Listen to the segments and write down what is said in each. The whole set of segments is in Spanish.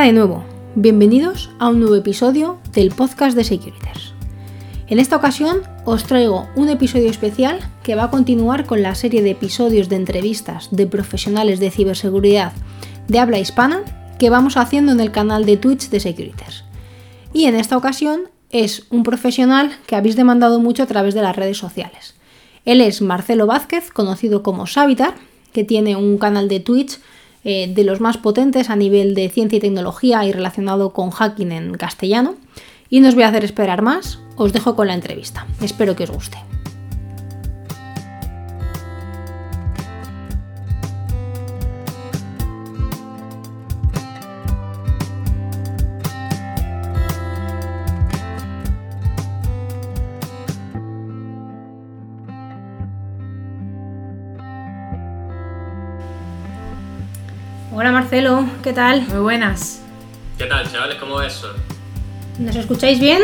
De nuevo, bienvenidos a un nuevo episodio del podcast de Securiters. En esta ocasión os traigo un episodio especial que va a continuar con la serie de episodios de entrevistas de profesionales de ciberseguridad de habla hispana que vamos haciendo en el canal de Twitch de Securiters. Y en esta ocasión es un profesional que habéis demandado mucho a través de las redes sociales. Él es Marcelo Vázquez, conocido como Savitar, que tiene un canal de Twitch eh, de los más potentes a nivel de ciencia y tecnología y relacionado con hacking en castellano. Y no os voy a hacer esperar más, os dejo con la entrevista. Espero que os guste. Hola Marcelo, ¿qué tal? Muy buenas. ¿Qué tal, chavales? ¿Cómo va eso? ¿Nos escucháis bien?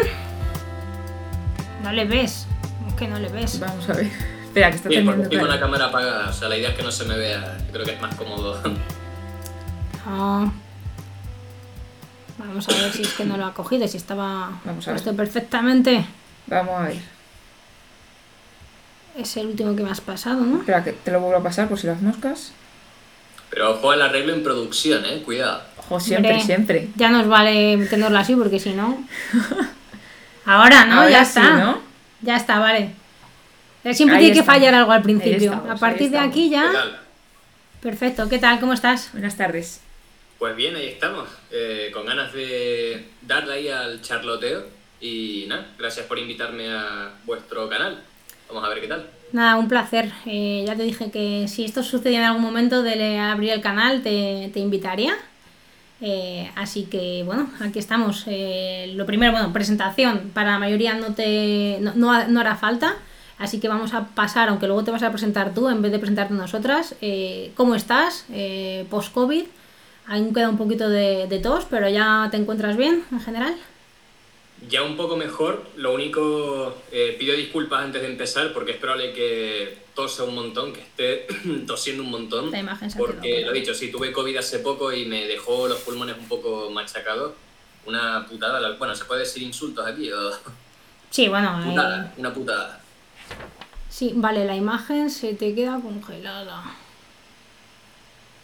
No le ves. Es que no le ves. Vamos a ver. Espera, que está Bien, porque teniendo tengo una cámara apagada, o sea, la idea es que no se me vea. Creo que es más cómodo. Ah. Vamos a ver si es que no lo ha cogido, si estaba Vamos a ver. puesto perfectamente. Vamos a ver. Es el último que me has pasado, ¿no? Espera, que te lo vuelvo a pasar por si las moscas. Pero ojo al arreglo en producción, eh, cuidado. Ojo, siempre, Hombre, siempre. Ya nos vale tenerlo así porque si no. Ahora, ¿no? Ahora ya sí, está. ¿no? Ya está, vale. Siempre Ahí tiene que fallar algo al principio. estamos, a partir de aquí ya. ¿Qué tal? Perfecto. ¿Qué tal? ¿Cómo estás? Buenas tardes. Pues bien, ahí estamos. eh, con ganas de darle ahí al charloteo. Y nada, gracias por invitarme a vuestro canal. Vamos a ver qué tal. Nada, un placer. Eh, ya te dije que si esto sucedía en algún momento de abrir el canal, te, te invitaría. Eh, así que bueno, aquí estamos. Eh, lo primero, bueno, presentación. Para la mayoría no, te, no, no no hará falta. Así que vamos a pasar, aunque luego te vas a presentar tú en vez de presentarte nosotras. Eh, ¿Cómo estás eh, post-COVID? Aún queda un poquito de, de tos, pero ya te encuentras bien en general. Ya un poco mejor, lo único, eh, pido disculpas antes de empezar porque es probable que tose un montón, que esté tosiendo un montón. La imagen se Porque, lo he dicho, sí, tuve COVID hace poco y me dejó los pulmones un poco machacados. Una putada, bueno, ¿se puede decir insultos aquí? O... Sí, bueno. eh, Putada, una putada. sí, vale, la imagen se te queda congelada.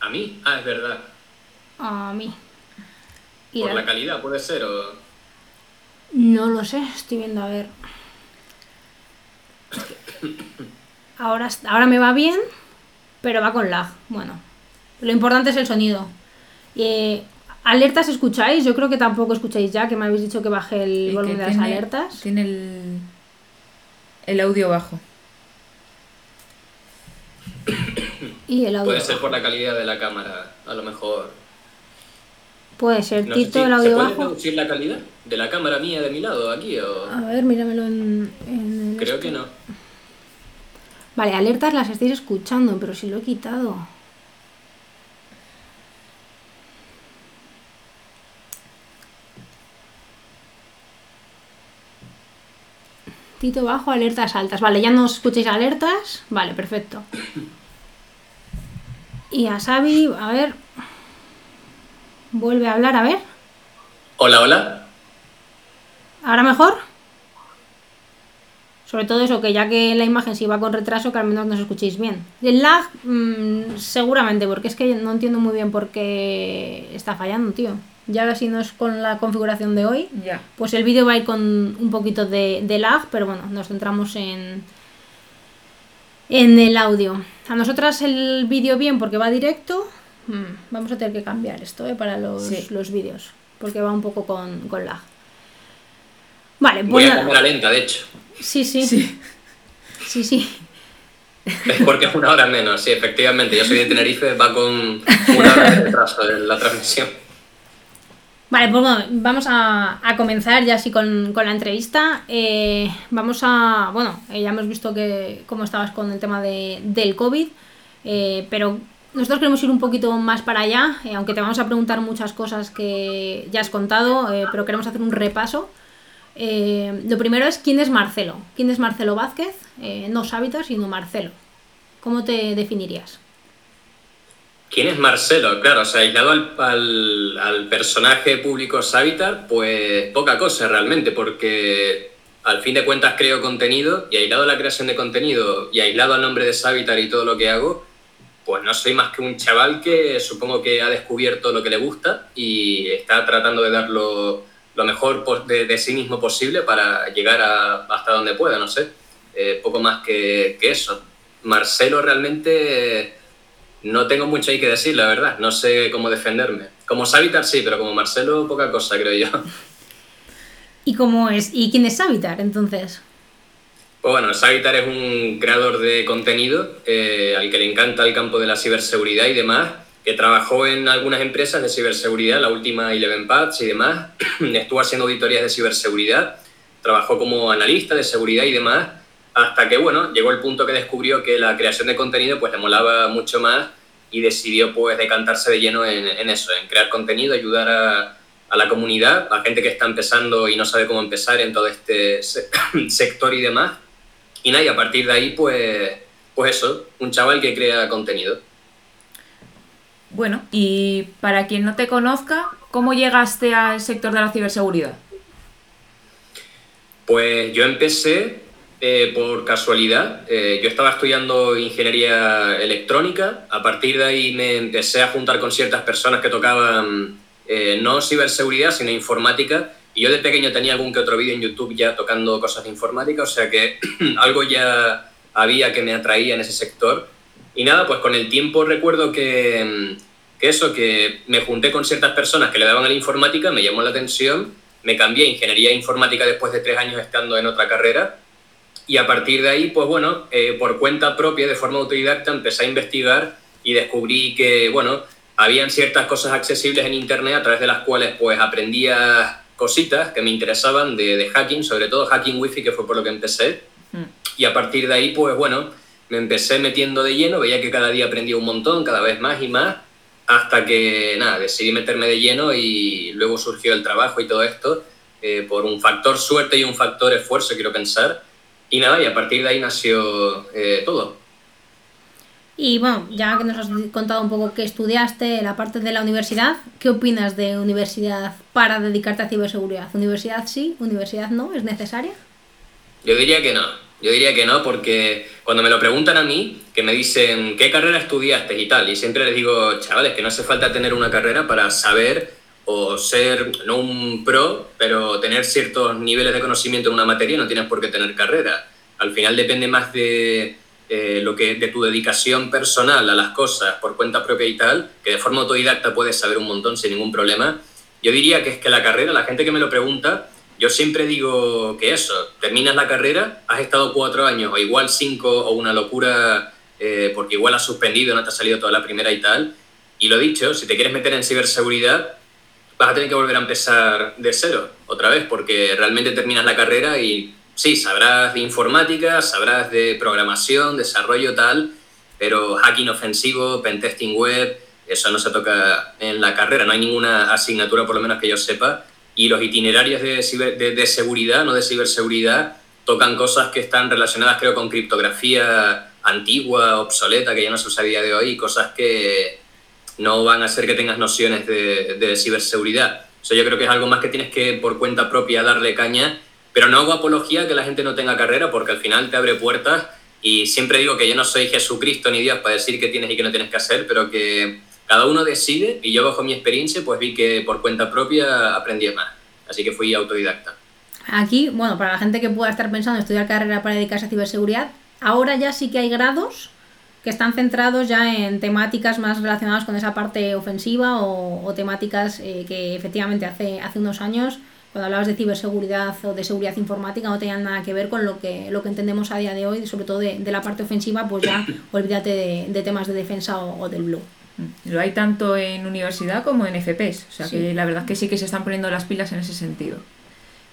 ¿A mí? Ah, es verdad. A mí. Y Por la- la calidad puede ser, o... No lo sé, estoy viendo a ver. Ahora, ahora me va bien, pero va con lag. Bueno, lo importante es el sonido. Eh, ¿Alertas escucháis? Yo creo que tampoco escucháis ya, que me habéis dicho que baje el volumen de las tiene- alertas. Tiene el, el audio bajo. Y el audio. Puede ser por la calidad de la cámara, a lo mejor. Puede ser. No Tito, si- el ¿Se audio bajo. reducir la calidad de la cámara mía de mi lado aquí o...? A ver, míramelo en, Creo este. que no. Vale, alertas las estáis escuchando, pero si lo he quitado. Tito bajo, alertas altas. Vale, ya no escucháis alertas. Vale, perfecto. Y a Xavi, a ver. Vuelve a hablar, a ver. Hola, hola. ¿Ahora mejor? Sobre todo eso, que ya que la imagen se iba con retraso, que al menos nos escuchéis bien. El lag, mm, seguramente, porque es que no entiendo muy bien por qué está fallando, tío. Y ahora si no es con la configuración de hoy, Ya. pues el vídeo va a ir con un poquito de, de lag, pero bueno, nos centramos en, en el audio. A nosotras el vídeo bien porque va directo. Mm, vamos a tener que cambiar esto eh, para los, Sí. los vídeos, porque va un poco con, con lag. Vale, Voy pues a cámara lenta, de hecho. Sí, sí, sí, Sí. sí. Es porque es una hora menos, sí, efectivamente. Yo soy de Tenerife, va con una hora de retraso en la transmisión. Vale, pues bueno, vamos a, a comenzar ya así con, con la entrevista. Eh, vamos a, bueno, eh, ya hemos visto que cómo estabas con el tema de, del COVID, eh, pero nosotros queremos ir un poquito más para allá, eh, aunque te vamos a preguntar muchas cosas que ya has contado, eh, pero queremos hacer un repaso. Eh, lo primero es quién es Marcelo. ¿Quién es Marcelo Vázquez? No Sávitas, sino Marcelo. ¿Cómo te definirías? ¿Quién es Marcelo? Claro, o sea, aislado al, al, personaje público Savitar, pues poca cosa realmente, porque al fin de cuentas creo contenido y aislado a la creación de contenido y aislado al nombre de Savitar y todo lo que hago, pues no soy más que un chaval que supongo que ha descubierto lo que le gusta y está tratando de dar lo, mejor de, sí mismo posible para llegar a- hasta donde pueda, no sé. Eh, poco más que, que eso. Marcelo realmente no tengo mucho ahí que decir, la verdad. No sé cómo defenderme. Como Savitar sí, pero como Marcelo poca cosa, creo yo. ¿Y cómo es? ¿Y quién es Savitar entonces? Pues bueno, Savitar es un creador de contenido eh, al que le encanta el campo de la ciberseguridad y demás, que trabajó en algunas empresas de ciberseguridad, la última Eleven Paths y demás, estuvo haciendo auditorías de ciberseguridad, trabajó como analista de seguridad y demás, hasta que bueno, llegó el punto que descubrió que la creación de contenido pues le molaba mucho más y decidió pues decantarse de lleno en, en eso, en crear contenido, ayudar a, a la comunidad, a gente que está empezando y no sabe cómo empezar en todo este se- sector y demás. Y nada, y a partir de ahí, pues, pues eso, un chaval que crea contenido. Bueno, y para quien no te conozca, ¿cómo llegaste al sector de la ciberseguridad? Pues yo empecé eh, por casualidad. Eh, yo estaba estudiando ingeniería electrónica. A partir de ahí me empecé a juntar con ciertas personas que tocaban eh, no ciberseguridad, sino informática. Y yo de pequeño tenía algún que otro vídeo en YouTube ya tocando cosas de informática, o sea que algo ya había que me atraía en ese sector. Y nada, pues con el tiempo recuerdo que, mm, que eso, que me junté con ciertas personas que le daban a la informática, me llamó la atención, me cambié a ingeniería informática después de tres años estando en otra carrera. Y a partir de ahí, pues bueno, eh, por cuenta propia, de forma autodidacta, empecé a investigar y descubrí que, bueno, habían ciertas cosas accesibles en Internet a través de las cuales pues aprendía cositas que me interesaban de, de hacking, sobre todo hacking wifi, que fue por lo que empecé. Mm. Y a partir de ahí, pues bueno, me empecé metiendo de lleno, veía que cada día aprendía un montón, cada vez más y más, hasta que, nada, decidí meterme de lleno y luego surgió el trabajo y todo esto, eh, por un factor suerte y un factor esfuerzo, quiero pensar. Y nada, y a partir de ahí nació eh, todo. Y bueno, ya que nos has contado un poco qué estudiaste, la parte de la universidad, ¿qué opinas de universidad para dedicarte a ciberseguridad? ¿Universidad sí? ¿Universidad no? ¿Es necesaria? Yo diría que no. Yo diría que no, porque cuando me lo preguntan a mí, que me dicen qué carrera estudiaste y tal, y siempre les digo, chavales, que no hace falta tener una carrera para saber o ser, no un pro, pero tener ciertos niveles de conocimiento en una materia, no tienes por qué tener carrera. Al final depende más de, eh, lo que, de tu dedicación personal a las cosas por cuenta propia y tal, que de forma autodidacta puedes saber un montón sin ningún problema. Yo diría que es que la carrera, la gente que me lo pregunta, yo siempre digo que eso, terminas la carrera, has estado cuatro años o igual cinco o una locura eh, porque igual has suspendido, no te ha salido toda la primera y tal. Y lo dicho, si te quieres meter en ciberseguridad, vas a tener que volver a empezar de cero otra vez porque realmente terminas la carrera y sí, sabrás de informática, sabrás de programación, desarrollo tal, pero hacking ofensivo, pentesting web, eso no se toca en la carrera, no hay ninguna asignatura por lo menos que yo sepa y los itinerarios de, de, seguridad, no de ciberseguridad, tocan cosas que están relacionadas, creo, con criptografía antigua, obsoleta, que ya no se usa a día de hoy, cosas que no van a hacer que tengas nociones de, de ciberseguridad. Eso yo creo que es algo más que tienes que, por cuenta propia, darle caña, pero no hago apología que la gente no tenga carrera, porque al final te abre puertas, y siempre digo que yo no soy Jesucristo ni Dios para decir qué tienes y qué no tienes que hacer, pero que cada uno decide y yo bajo mi experiencia pues vi que por cuenta propia aprendí más. Así que fui autodidacta. Aquí, bueno, para la gente que pueda estar pensando en estudiar carrera para dedicarse a ciberseguridad, ahora ya sí que hay grados que están centrados ya en temáticas más relacionadas con esa parte ofensiva o, temáticas eh, que efectivamente hace, hace unos años, cuando hablabas de ciberseguridad o de seguridad informática, no tenían nada que ver con lo que, lo que entendemos a día de hoy, sobre todo de, de la parte ofensiva, pues ya olvídate de, de temas de defensa o, o del blue. Lo hay tanto en universidad como en FPs, o sea Sí. que la verdad es que sí que se están poniendo las pilas en ese sentido.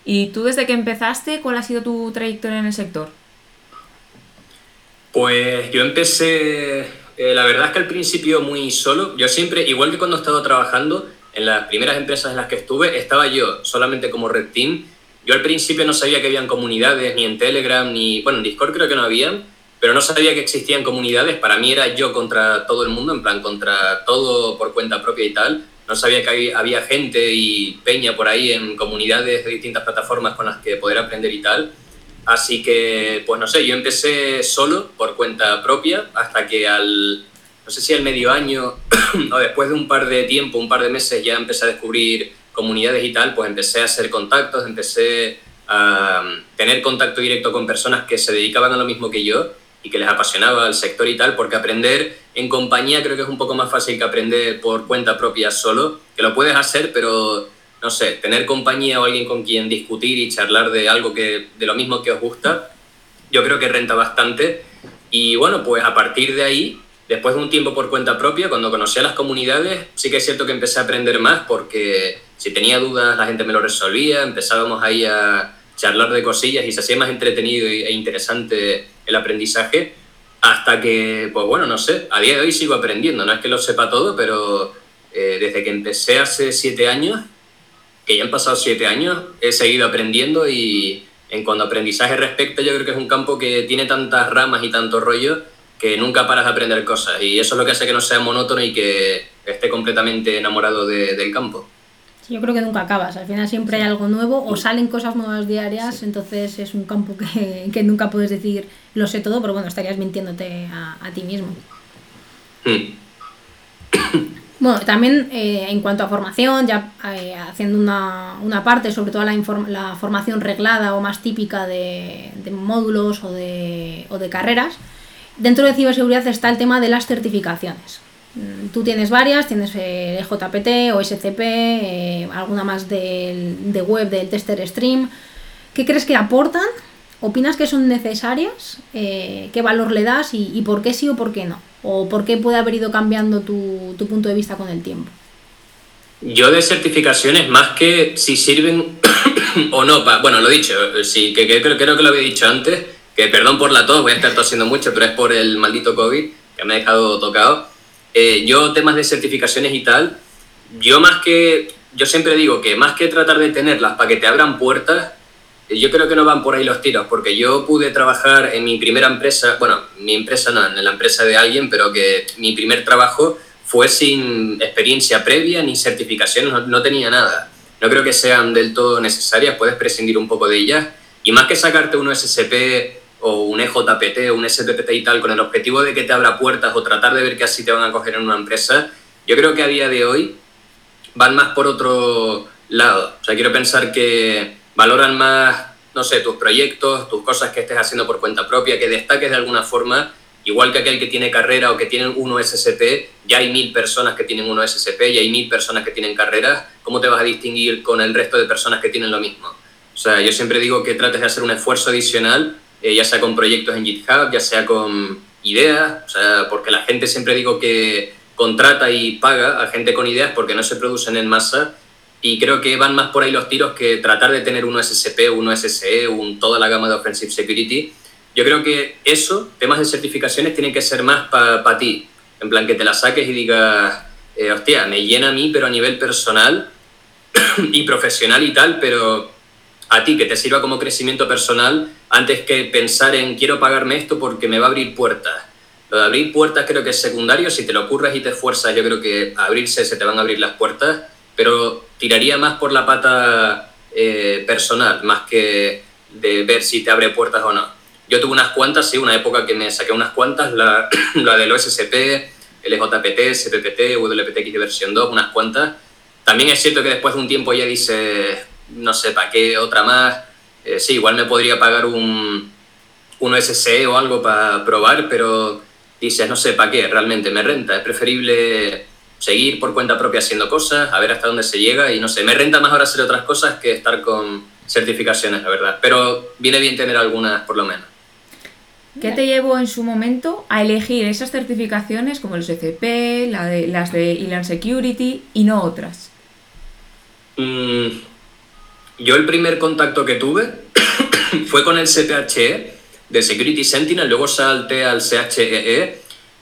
¿Y tú desde que empezaste, cuál ha sido tu trayectoria en el sector? Pues yo empecé, eh, la verdad es que al principio muy solo. Yo siempre, igual que cuando he estado trabajando, en las primeras empresas en las que estuve, estaba yo solamente como red team. Yo al principio no sabía que habían comunidades, ni en Telegram, ni, bueno, en Discord creo que no habían, pero no sabía que existían comunidades. Para mí era yo contra todo el mundo, en plan, contra todo por cuenta propia y tal. No sabía que había gente y peña por ahí en comunidades de distintas plataformas con las que poder aprender y tal. Así que, pues no sé, yo empecé solo por cuenta propia hasta que al, no sé si al medio año o después de un par de tiempo, un par de meses, ya empecé a descubrir comunidades y tal, pues empecé a hacer contactos, empecé a tener contacto directo con personas que se dedicaban a lo mismo que yo y que les apasionaba el sector y tal, porque aprender en compañía creo que es un poco más fácil que aprender por cuenta propia solo, que lo puedes hacer, pero no sé, tener compañía o alguien con quien discutir y charlar de algo que de lo mismo que os gusta, yo creo que renta bastante. Y bueno, pues a partir de ahí, después de un tiempo por cuenta propia, cuando conocí a las comunidades, sí que es cierto que empecé a aprender más porque si tenía dudas la gente me lo resolvía, empezábamos ahí a charlar de cosillas y se hacía más entretenido e interesante el aprendizaje hasta que, pues bueno, no sé, a día de hoy sigo aprendiendo, no es que lo sepa todo, pero eh, desde que empecé hace siete años, que ya han pasado siete años, he seguido aprendiendo y en cuanto a aprendizaje respecta, yo creo que es un campo que tiene tantas ramas y tanto rollo que nunca paras de aprender cosas y eso es lo que hace que no sea monótono y que esté completamente enamorado del campo yo creo que nunca acabas. Al final siempre hay algo nuevo o salen cosas nuevas diarias, entonces es un campo que, que, nunca puedes decir lo sé todo, pero bueno, estarías mintiéndote a, a ti mismo. Hmm. Bueno, también eh, en cuanto a formación, ya eh, haciendo una, una, parte, sobre todo la, la, formación reglada o más típica de, de módulos o de, o de carreras, dentro de ciberseguridad está el tema de las certificaciones. Mm, tú tienes varias, tienes el JPT o eh, alguna más de web del tester stream. ¿Qué crees que aportan? ¿Opinas que son necesarias? Eh, ¿Qué valor le das y, por qué sí o por qué no? ¿O por qué puede haber ido cambiando tu, punto de vista con el tiempo? Yo de certificaciones, más que si sirven o no, bueno, lo he dicho, sí, que, creo, creo, que lo había dicho antes, que perdón por la tos, voy a estar tosiendo mucho, pero es por el maldito COVID que me ha dejado tocado. Eh, yo temas de certificaciones y tal, yo más que, yo siempre digo que más que tratar de tenerlas para que te abran puertas, eh, yo creo que no van por ahí los tiros, porque yo pude trabajar en mi primera empresa, bueno, mi empresa no, en la empresa de alguien, pero que mi primer trabajo fue sin experiencia previa ni certificaciones, no, no tenía nada. No creo que sean del todo necesarias, puedes prescindir un poco de ellas. Y más que sacarte un SCP o un EJPT o un SPPT y tal, con el objetivo de que te abra puertas o tratar de ver que así te van a coger en una empresa, yo creo que a día de hoy van más por otro lado. O sea, quiero pensar que valoran más, no sé, tus proyectos, tus cosas que estés haciendo por cuenta propia, que destaques de alguna forma, igual que aquel que tiene carrera o que tiene uno SSP, ya hay mil personas que tienen uno SSP y hay mil personas que tienen carreras, ¿cómo te vas a distinguir con el resto de personas que tienen lo mismo? O sea, yo siempre digo que trates de hacer un esfuerzo adicional eh, ya sea con proyectos en GitHub, ya sea con ideas, o sea, porque la gente siempre digo que contrata y paga a gente con ideas porque no se producen en masa y creo que van más por ahí los tiros que tratar de tener uno SSP, uno SSE, un, toda la gama de Offensive Security. Yo creo que eso, temas de certificaciones, tienen que ser más para ti. En plan, que te la saques y digas, eh, hostia, me llena a mí, pero a nivel personal y profesional y tal, pero a ti que te sirva como crecimiento personal antes que pensar en quiero pagarme esto porque me va a abrir puertas. Lo de abrir puertas creo que es secundario, si te lo ocurres y te esfuerzas yo creo que abrirse se te van a abrir las puertas, pero tiraría más por la pata eh, personal, más que de ver si te abre puertas o no. Yo tuve unas cuantas, sí, una época que me saqué unas cuantas, la, la del OSSP, LJPT, CPPT, WPTX de versión 2, unas cuantas. También es cierto que después de un tiempo ya dices, no sé, ¿para qué otra más? Eh, sí, igual me podría pagar un, un o algo para probar, pero dices, no sé, ¿para qué? Realmente me renta. Es preferible seguir por cuenta propia haciendo cosas, a ver hasta dónde se llega y no sé, me renta más ahora hacer otras cosas que estar con certificaciones, la verdad. Pero viene bien tener algunas por lo menos. ¿Qué te llevó en su momento a elegir esas certificaciones como el SCP, la de, las de Elan Security y no otras? Mm, yo el primer contacto que tuve fue con el CPHE de Security Sentinel, luego salté al CHEE e,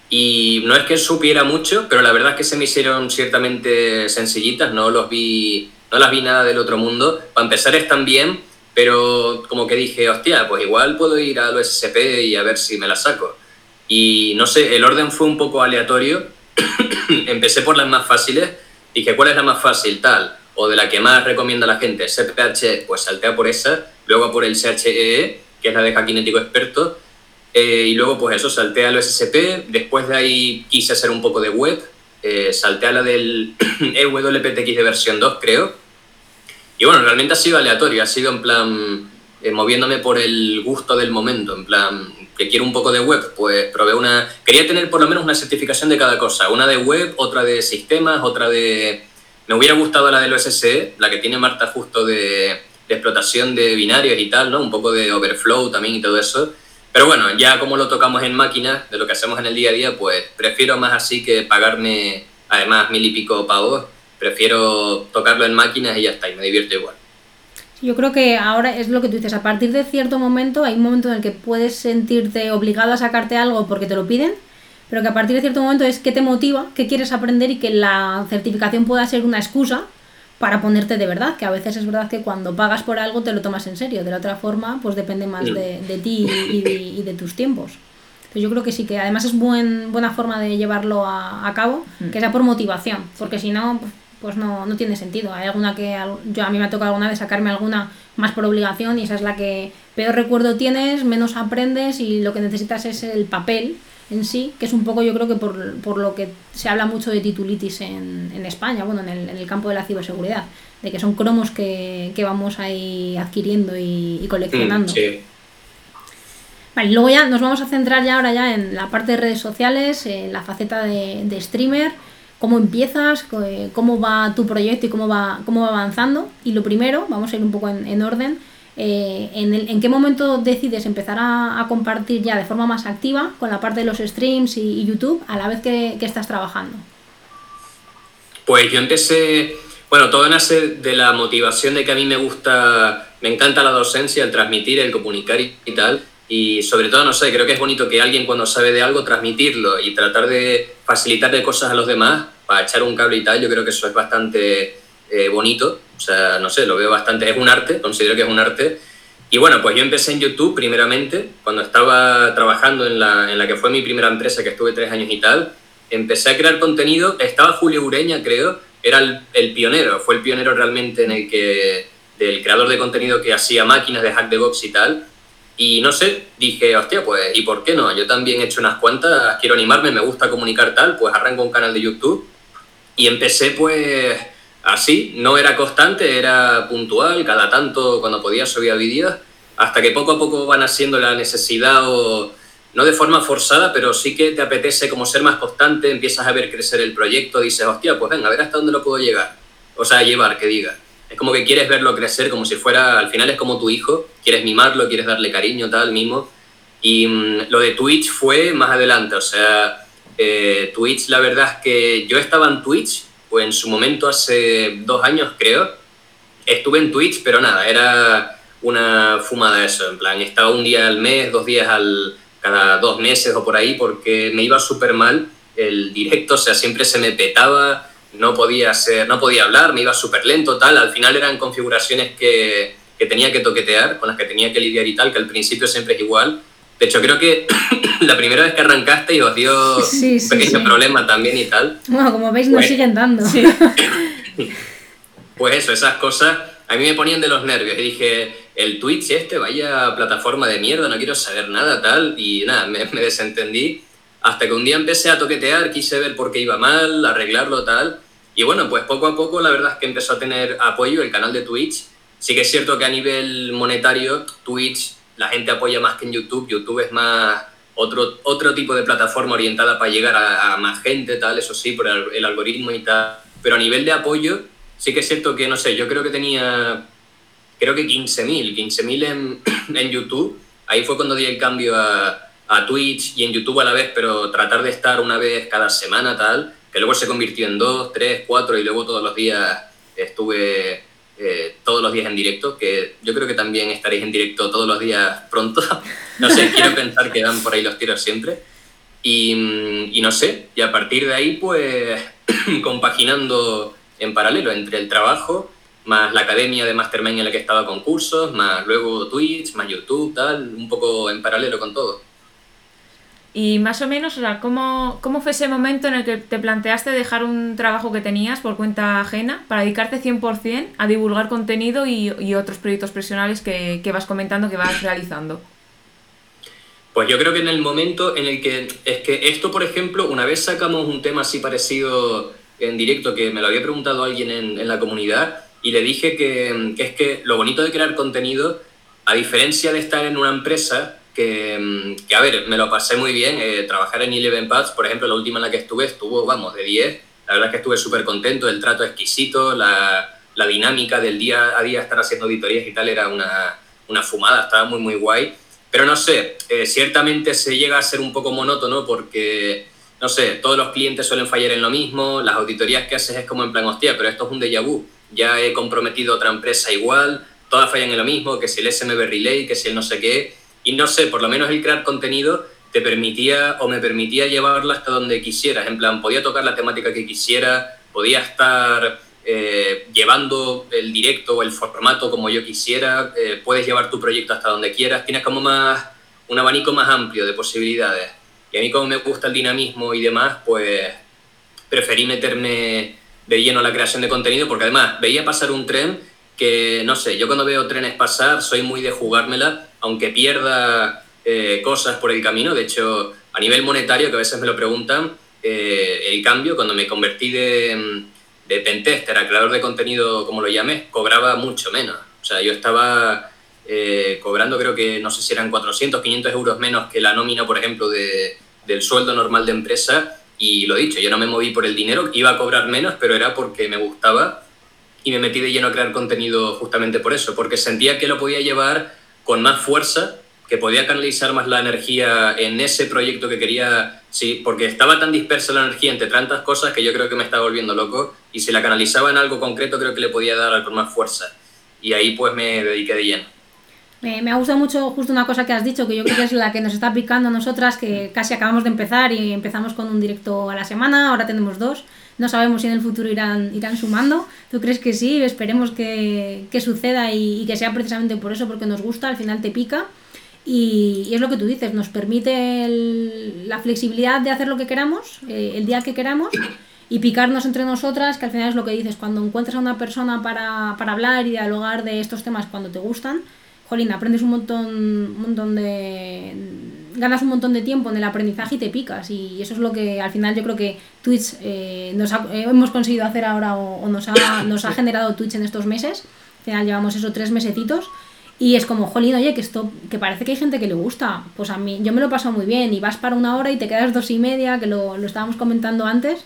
y no es que supiera mucho, pero la verdad es que se me hicieron ciertamente sencillitas, no los vi, no las vi nada del otro mundo. Para empezar están bien, pero como que dije, hostia, pues igual puedo ir al OSP y a ver si me la saco. Y no sé, el orden fue un poco aleatorio. Empecé por las más fáciles, dije, ¿cuál es la más fácil? Tal, o de la que más recomienda la gente, CPH, pues saltea por esa, luego por el CHEE, e, que es la de Hackinético Experto, eh, y luego pues eso, salté al OSSP, después de ahí quise hacer un poco de web, eh, salté a la del EWPTX de versión 2 creo, y bueno, realmente ha sido aleatorio, ha sido en plan eh, moviéndome por el gusto del momento, en plan que quiero un poco de web, pues probé una, quería tener por lo menos una certificación de cada cosa, una de web, otra de sistemas, otra de... Me hubiera gustado la del OSSE, la que tiene Marta justo de, de explotación de binarios y tal, ¿no? Un poco de overflow también y todo eso pero bueno, ya como lo tocamos en máquinas, de lo que hacemos en el día a día, pues prefiero más así que pagarme además mil y pico pavos. Prefiero tocarlo en máquinas y ya está, y me divierto igual. Yo creo que ahora es lo que tú dices, a partir de cierto momento hay un momento en el que puedes sentirte obligado a sacarte algo porque te lo piden, pero que a partir de cierto momento es qué te motiva, qué quieres aprender y que la certificación pueda ser una excusa para ponerte de verdad, que a veces es verdad que cuando pagas por algo te lo tomas en serio, de la otra forma pues depende más de, de ti y de, tus tiempos. Entonces yo creo que sí, que además es buen, buena forma de llevarlo a, cabo, mm. que sea por motivación, porque si no, pues no, no tiene sentido. Hay alguna que yo a mí me ha tocado alguna vez sacarme alguna más por obligación y esa es la que peor recuerdo tienes, menos aprendes y lo que necesitas es el papel en sí, que es un poco yo creo que por, por lo que se habla mucho de titulitis en, en España, bueno, en el, en el, campo de la ciberseguridad, de que son cromos que, que vamos ahí adquiriendo y, coleccionando. Mm, vale, luego ya nos vamos a centrar ya ahora ya en la parte de redes sociales, en la faceta de, de streamer, cómo empiezas, cómo va tu proyecto y cómo va, cómo va avanzando. Y lo primero, vamos a ir un poco en, en orden, eh, en, ¿en, qué momento decides empezar a, compartir ya de forma más activa con la parte de los streams y, YouTube a la vez que, estás trabajando? Pues yo empecé, bueno, todo nace de la motivación de que a mí me gusta, me encanta la docencia, el transmitir, el comunicar y, tal. Y sobre todo, no sé, creo que es bonito que alguien cuando sabe de algo transmitirlo y tratar de facilitarle cosas a los demás para echar un cable y tal. Yo creo que eso es bastante eh, bonito. O sea, no sé, lo veo bastante. Es un arte, considero que es un arte. Y bueno, pues yo empecé en YouTube primeramente, cuando estaba trabajando en la, en la que fue mi primera empresa, que estuve tres años y tal. Empecé a crear contenido. Estaba Julio Ureña, creo, era el, el pionero, fue el pionero realmente en el que, del creador de contenido que hacía máquinas de hack de box y tal. Y no sé, dije, hostia, pues, ¿y por qué no? Yo también he hecho unas cuantas, quiero animarme, me gusta comunicar tal, pues arranco un canal de YouTube. Y empecé, pues, así, no era constante, era puntual, cada tanto cuando podía subía vídeos, hasta que poco a poco van haciendo la necesidad o no de forma forzada, pero sí que te apetece como ser más constante, empiezas a ver crecer el proyecto, dices, hostia, pues venga, a ver hasta dónde lo puedo llegar, o sea, llevar, que diga. Es como que quieres verlo crecer como si fuera, al final es como tu hijo, quieres mimarlo, quieres darle cariño, tal, mismo. Y mm, lo de Twitch fue más adelante, o sea, eh, Twitch, la verdad es que yo estaba en Twitch en su momento hace dos años creo, estuve en Twitch, pero nada, era una fumada eso, en plan, estaba un día al mes, dos días al, cada dos meses o por ahí, porque me iba súper mal. El directo, o sea, siempre se me petaba, no podía, hacer, no podía hablar, me iba súper lento, tal, al final eran configuraciones que, que tenía que toquetear, con las que tenía que lidiar y tal, que al principio siempre es igual, de hecho, creo que la primera vez que arrancaste y os dio un pequeño problema también y tal. Bueno, como veis, nos pues siguen dando. pues eso, esas cosas a mí me ponían de los nervios. Y dije, el Twitch este, vaya plataforma de mierda, no quiero saber nada, tal. Y nada, me, me desentendí. Hasta que un día empecé a toquetear, quise ver por qué iba mal, arreglarlo, tal. Y bueno, pues poco a poco la verdad es que empezó a tener apoyo el canal de Twitch. Sí que es cierto que a nivel monetario, Twitch la gente apoya más que en YouTube. YouTube es más otro, otro tipo de plataforma orientada para llegar a, más gente, tal, eso sí, por el, algoritmo y tal. Pero a nivel de apoyo, sí que es cierto que, no sé, yo creo que tenía, creo que 15.000, 15.000 en, en YouTube. Ahí fue cuando di el cambio a, a Twitch y en YouTube a la vez, pero tratar de estar una vez cada semana, tal, que luego se convirtió en dos, tres, cuatro y luego todos los días estuve eh, todos los días en directo, que yo creo que también estaréis en directo todos los días pronto. no sé, quiero pensar que dan por ahí los tiros siempre. Y, mm, y no sé, y a partir de ahí, pues compaginando en paralelo entre el trabajo, más la academia de Mastermind en la que estaba con cursos, más luego Twitch, más YouTube, tal, un poco en paralelo con todo. Y más o menos, o sea, ¿cómo, ¿cómo fue ese momento en el que te planteaste dejar un trabajo que tenías por cuenta ajena para dedicarte 100% a divulgar contenido y, y otros proyectos profesionales que, que, vas comentando, que vas realizando? Pues yo creo que en el momento en el que, es que esto, por ejemplo, una vez sacamos un tema así parecido en directo, que me lo había preguntado alguien en, en la comunidad, y le dije que es que lo bonito de crear contenido, a diferencia de estar en una empresa, que, que, a ver, me lo pasé muy bien. Eh, trabajar en Eleven Pads, por ejemplo, la última en la que estuve, estuvo, vamos, de 10. La verdad es que estuve súper contento, el trato exquisito, la, la, dinámica del día a día, estar haciendo auditorías y tal, era una, una fumada, estaba muy, muy guay. Pero no sé, eh, ciertamente se llega a ser un poco monótono porque, no sé, todos los clientes suelen fallar en lo mismo, las auditorías que haces es como en plan, hostia, pero esto es un déjà vu, ya he comprometido otra empresa igual, todas fallan en lo mismo, que si el SMB Relay, que si el no sé qué, y no sé, por lo menos el crear contenido te permitía o me permitía llevarla hasta donde quisieras. En plan, podía tocar la temática que quisiera, podía estar eh, llevando el directo o el formato como yo quisiera, eh, puedes llevar tu proyecto hasta donde quieras, tienes como más un abanico más amplio de posibilidades. Y a mí como me gusta el dinamismo y demás, pues preferí meterme de lleno a la creación de contenido porque además veía pasar un tren que, no sé, yo cuando veo trenes pasar soy muy de jugármela aunque pierda eh, cosas por el camino. De hecho, a nivel monetario, que a veces me lo preguntan, eh, el cambio, cuando me convertí de, pentester a creador de contenido, como lo llamé, cobraba mucho menos. O sea, yo estaba eh, cobrando, creo que no sé si eran 400, 500 euros menos que la nómina, por ejemplo, de, del sueldo normal de empresa. Y lo dicho, yo no me moví por el dinero, iba a cobrar menos, pero era porque me gustaba y me metí de lleno a crear contenido justamente por eso, porque sentía que lo podía llevar con más fuerza, que podía canalizar más la energía en ese proyecto que quería, sí, porque estaba tan dispersa la energía entre tantas cosas que yo creo que me estaba volviendo loco y si la canalizaba en algo concreto creo que le podía dar con más fuerza. Y ahí pues me dediqué de lleno. Me, ha gustado mucho justo una cosa que has dicho, que yo creo que es la que nos está picando a nosotras, que casi acabamos de empezar y empezamos con un directo a la semana, ahora tenemos dos no sabemos si en el futuro irán, irán sumando. ¿Tú crees que sí? Esperemos que, que suceda y, que sea precisamente por eso, porque nos gusta, al final te pica. Y, es lo que tú dices, nos permite la flexibilidad de hacer lo que queramos, eh, el día que queramos, y picarnos entre nosotras, que al final es lo que dices, cuando encuentras a una persona para, para hablar y dialogar de estos temas cuando te gustan, jolín, aprendes un montón, un montón de ganas un montón de tiempo en el aprendizaje y te picas. Y eso es lo que al final yo creo que Twitch eh, nos ha, eh, hemos conseguido hacer ahora o, o, nos, ha, nos ha generado Twitch en estos meses. Al final llevamos esos tres mesecitos. Y es como, jolín, oye, que esto, que parece que hay gente que le gusta. Pues a mí, yo me lo paso muy bien. Y vas para una hora y te quedas dos y media, que lo, lo estábamos comentando antes.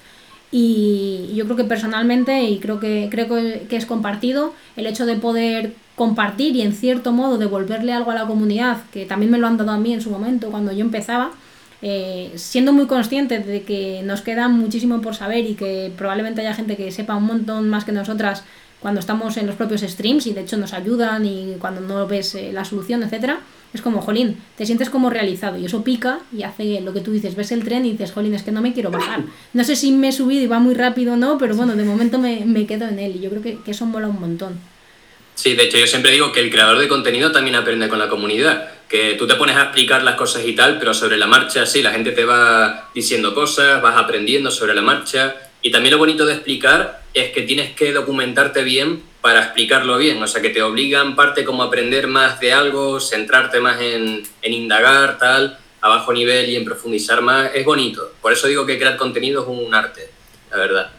Y yo creo que personalmente, y creo que, creo que es compartido, el hecho de poder compartir y en cierto modo devolverle algo a la comunidad, que también me lo han dado a mí en su momento cuando yo empezaba, eh, siendo muy consciente de que nos queda muchísimo por saber y que probablemente haya gente que sepa un montón más que nosotras cuando estamos en los propios streams y de hecho nos ayudan y cuando no ves eh, la solución, etcétera, es como, jolín, te sientes como realizado y eso pica y hace lo que tú dices, ves el tren y dices, jolín, es que no me quiero bajar. No sé si me he subido y va muy rápido o no, pero bueno, de momento me, me quedo en él y yo creo que, que eso mola un montón. Sí, de hecho yo siempre digo que el creador de contenido también aprende con la comunidad, que tú te pones a explicar las cosas y tal, pero sobre la marcha sí, la gente te va diciendo cosas, vas aprendiendo sobre la marcha y también lo bonito de explicar es que tienes que documentarte bien para explicarlo bien, o sea que te obligan parte como a aprender más de algo, centrarte más en, en indagar, tal, a bajo nivel y en profundizar más, es bonito. Por eso digo que crear contenido es un arte, la verdad.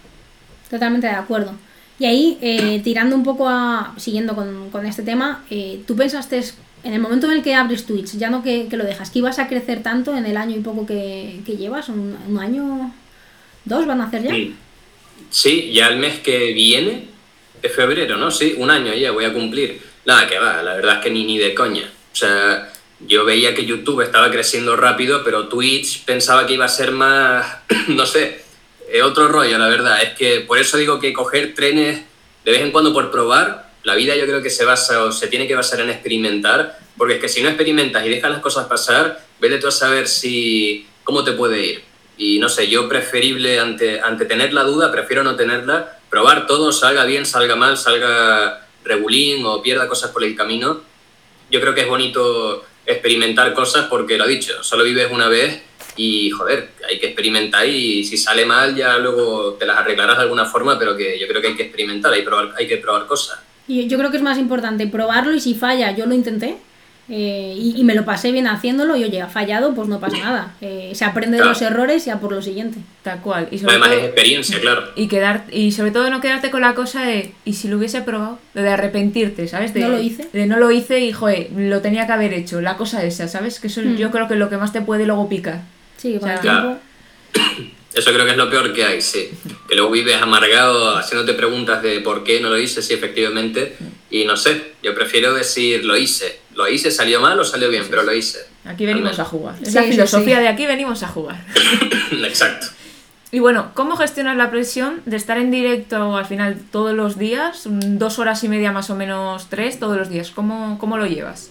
Totalmente de acuerdo. Y ahí, eh, tirando un poco a. siguiendo con, con este tema, eh, ¿tú pensaste en el momento en el que abres Twitch, ya no que, lo dejas, que ibas a crecer tanto en el año y poco que, llevas? ¿Un, ¿Un, año? ¿Dos van a hacer ya? Sí. sí, ya el mes que viene, de febrero, ¿no? Sí, un año ya voy a cumplir. Nada, que va, la verdad es que ni, ni de coña. O sea, yo veía que YouTube estaba creciendo rápido, pero Twitch pensaba que iba a ser más, no sé, es otro rollo, la verdad. Es que por eso digo que coger trenes de vez en cuando por probar, la vida yo creo que se basa o se tiene que basar en experimentar, porque es que si no experimentas y dejas las cosas pasar, vete tú a saber si cómo te puede ir. Y no sé, yo preferible ante, ante tener la duda, prefiero no tenerla, probar todo, salga bien, salga mal, salga regulín o pierda cosas por el camino. Yo creo que es bonito experimentar cosas porque lo dicho, solo vives una vez y joder, hay que experimentar y si sale mal ya luego te las arreglarás de alguna forma, pero que yo creo que hay que experimentar, hay, probar, hay que probar cosas. Y yo creo que es más importante probarlo y si falla, yo lo intenté, eh, y, me lo pasé bien haciéndolo y oye, ha fallado, pues no pasa nada. Eh, se aprende de los errores y a por lo siguiente. Tal cual. Y sobre Además es experiencia, claro. Y, quedar, y sobre todo no quedarte con la cosa de, y si lo hubiese probado, de arrepentirte, ¿sabes? De, no lo hice. De no lo hice y, joder, lo tenía que haber hecho. La cosa esa, ¿sabes? Que eso mm. yo creo que es lo que más te puede luego picar. Sí, con el tiempo... Eso creo que es lo peor que hay, sí. Que luego vives amargado haciéndote preguntas de por qué no lo hice, sí, efectivamente. Y no sé, yo prefiero decir lo hice. Lo hice, salió mal o salió bien, pero lo hice. Aquí venimos a jugar. Es la filosofía de aquí venimos a jugar. Exacto. Y bueno, ¿cómo gestionas la presión de estar en directo al final todos los días? Dos horas y media más o menos, tres todos los días. ¿Cómo, cómo lo llevas?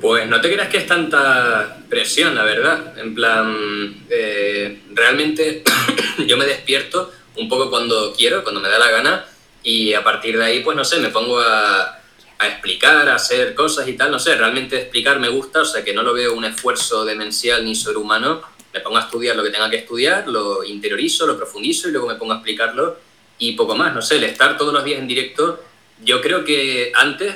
Pues no te creas que es tanta presión, la verdad. En plan, eh, realmente yo me despierto un poco cuando quiero, cuando me da la gana, y a partir de ahí, pues no sé, me pongo a, a explicar, a hacer cosas y tal. No sé, realmente explicar me gusta, o sea que no lo veo un esfuerzo demencial ni sobrehumano. Me pongo a estudiar lo que tenga que estudiar, lo interiorizo, lo profundizo y luego me pongo a explicarlo y poco más. No sé, el estar todos los días en directo, yo creo que antes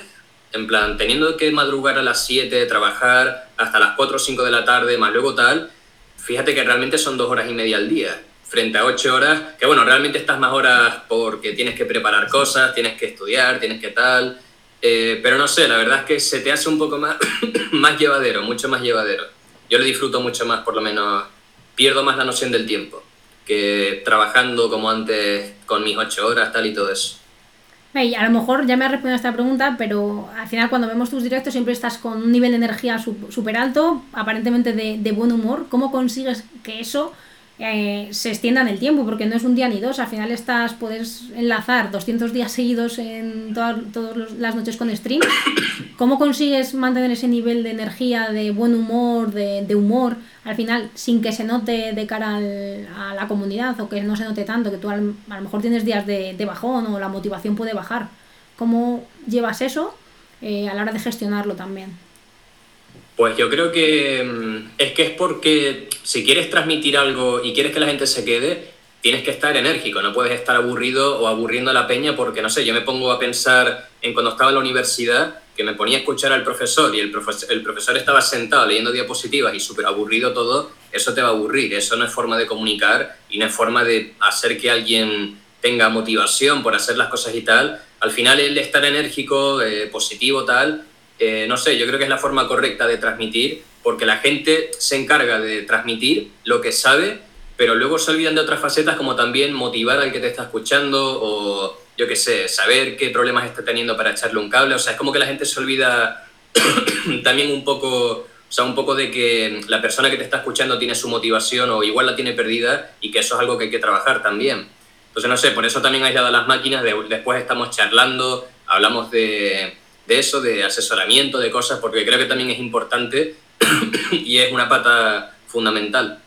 en plan, teniendo que madrugar a las 7, trabajar hasta las 4 o 5 de la tarde, más luego tal, fíjate que realmente son dos horas y media al día, frente a ocho horas, que bueno, realmente estás más horas porque tienes que preparar cosas, tienes que estudiar, tienes que tal, eh, pero no sé, la verdad es que se te hace un poco más, más llevadero, mucho más llevadero. Yo lo disfruto mucho más, por lo menos pierdo más la noción del tiempo que trabajando como antes con mis ocho horas, tal y todo eso a lo mejor ya me has respondido a esta pregunta, pero al final cuando vemos tus directos siempre estás con un nivel de energía súper alto, aparentemente de, de, buen humor. ¿Cómo consigues que eso eh, se extienda en el tiempo? Porque no es un día ni dos, al final estás, puedes enlazar 200 días seguidos en todas, las noches con stream. ¿Cómo consigues mantener ese nivel de energía, de buen humor, de, de humor? al final sin que se note de cara a la comunidad o que no se note tanto, que tú a lo mejor tienes días de, bajón o la motivación puede bajar. ¿Cómo llevas eso eh, a la hora de gestionarlo también? Pues yo creo que mm, es que es porque si quieres transmitir algo y quieres que la gente se quede, tienes que estar enérgico, no puedes estar aburrido o aburriendo a la peña porque, no sé, yo me pongo a pensar en cuando estaba en la universidad que me ponía a escuchar al profesor y el, profesor, el profesor estaba sentado leyendo diapositivas y súper aburrido todo, eso te va a aburrir, eso no es forma de comunicar y no es forma de hacer que alguien tenga motivación por hacer las cosas y tal. Al final el estar enérgico, eh, positivo, tal, eh, no sé, yo creo que es la forma correcta de transmitir porque la gente se encarga de transmitir lo que sabe, pero luego se olvidan de otras facetas como también motivar al que te está escuchando o yo qué sé, saber qué problemas está teniendo para echarle un cable. O sea, es como que la gente se olvida también un poco, o sea, un poco de que la persona que te está escuchando tiene su motivación o igual la tiene perdida y que eso es algo que hay que trabajar también. Entonces, no sé, por eso también aislado las máquinas, después estamos charlando, hablamos de, de eso, de asesoramiento, de cosas, porque creo que también es importante y es una pata fundamental.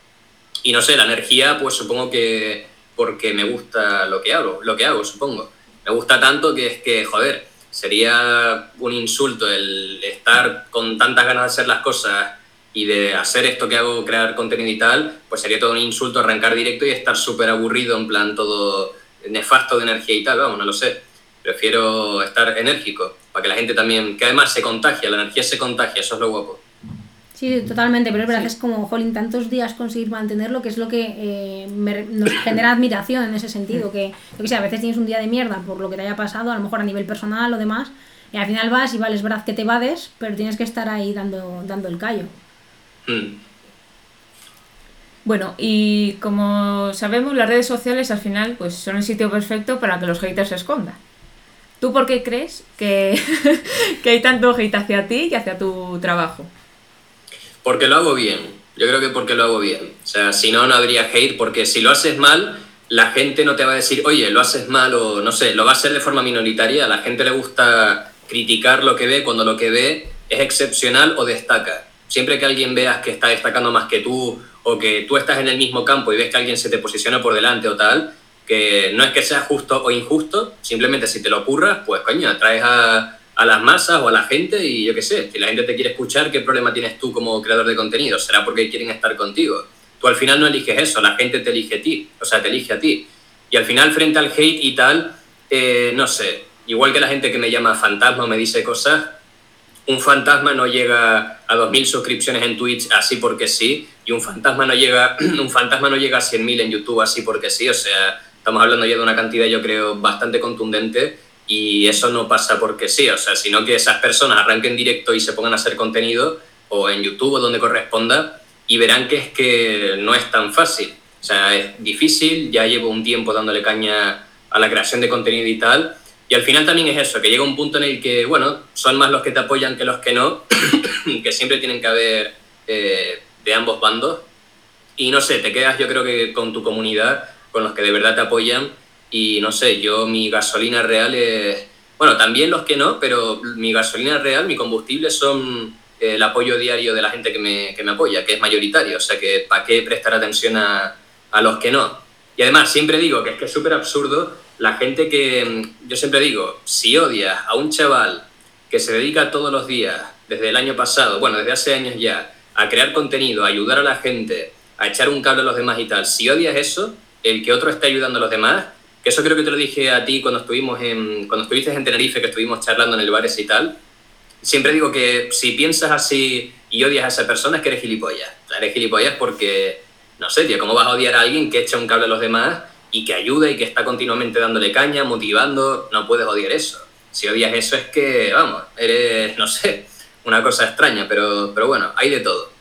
Y no sé, la energía, pues supongo que porque me gusta lo que hago, lo que hago, supongo me gusta tanto que es que, joder, sería un insulto el estar con tantas ganas de hacer las cosas y de hacer esto que hago, crear contenido y tal, pues sería todo un insulto arrancar directo y estar súper aburrido, en plan todo nefasto de energía y tal, vamos, no lo sé. Prefiero estar enérgico, para que la gente también, que además se contagia, la energía se contagia, eso es lo guapo. Sí, totalmente, pero es verdad que es como, jolín, tantos días conseguir mantenerlo, que es lo que eh, nos genera admiración en ese sentido, que, yo que sé, a veces tienes un día de mierda por lo que te haya pasado, a lo mejor a nivel personal o demás, y al final vas y vale, es verdad que te vades, pero tienes que estar ahí dando, dando el callo. Hmm. Bueno, y como sabemos, las redes sociales al final pues son el sitio perfecto para que los haters se escondan. ¿Tú por qué crees que, que hay tanto hate hacia ti y hacia tu trabajo? Porque lo hago bien. Yo creo que porque lo hago bien. O sea, si no, no habría hate, porque si lo haces mal, la gente no te va a decir, oye, lo haces mal o no sé, lo va a hacer de forma minoritaria. A la gente le gusta criticar lo que ve cuando lo que ve es excepcional o destaca. Siempre que alguien veas que está destacando más que tú o que tú estás en el mismo campo y ves que alguien se te posiciona por delante o tal, que no es que sea justo o injusto, simplemente si te lo ocurras, pues coño, atraes a, a las masas o a la gente y yo qué sé, si la gente te quiere escuchar, ¿qué problema tienes tú como creador de contenido? ¿Será porque quieren estar contigo? Tú al final no eliges eso, la gente te elige a ti, o sea, te elige a ti. Y al final, frente al hate y tal, eh, no sé, igual que la gente que me llama fantasma o me dice cosas, un fantasma no llega a 2.000 suscripciones en Twitch así porque sí, y un fantasma no llega, un fantasma no llega a 100.000 en YouTube así porque sí, o sea, estamos hablando ya de una cantidad, yo creo, bastante contundente, y eso no pasa porque sí, o sea, sino que esas personas arranquen directo y se pongan a hacer contenido, o en YouTube o donde corresponda, y verán que es que no es tan fácil. O sea, es difícil, ya llevo un tiempo dándole caña a la creación de contenido y tal, y al final también es eso, que llega un punto en el que, bueno, son más los que te apoyan que los que no, que siempre tienen que haber eh, de ambos bandos. Y no sé, te quedas yo creo que con tu comunidad, con los que de verdad te apoyan. Y no sé, yo mi gasolina real es, bueno, también los que no, pero mi gasolina real, mi combustible son eh, el apoyo diario de la gente que me, que me apoya, que es mayoritario. O sea que, ¿para qué prestar atención a, a los que no? Y además, siempre digo que es que es súper absurdo la gente que, mm, yo siempre digo, si odias a un chaval que se dedica todos los días, desde el año pasado, bueno, desde hace años ya, a crear contenido, a ayudar a la gente, a echar un cable a los demás y tal, si odias eso, el que otro esté ayudando a los demás, que eso creo que te lo dije a ti cuando estuvimos en, cuando estuviste en Tenerife, que estuvimos charlando en el bar ese y tal, siempre digo que si piensas así y odias a esa persona es que eres gilipollas. eres gilipollas porque, no sé, tío, ¿cómo vas a odiar a alguien que echa un cable a los demás y que ayuda y que está continuamente dándole caña, motivando, no puedes odiar eso. Si odias eso es que, vamos, eres, no sé, una cosa extraña, pero, pero bueno, hay de todo.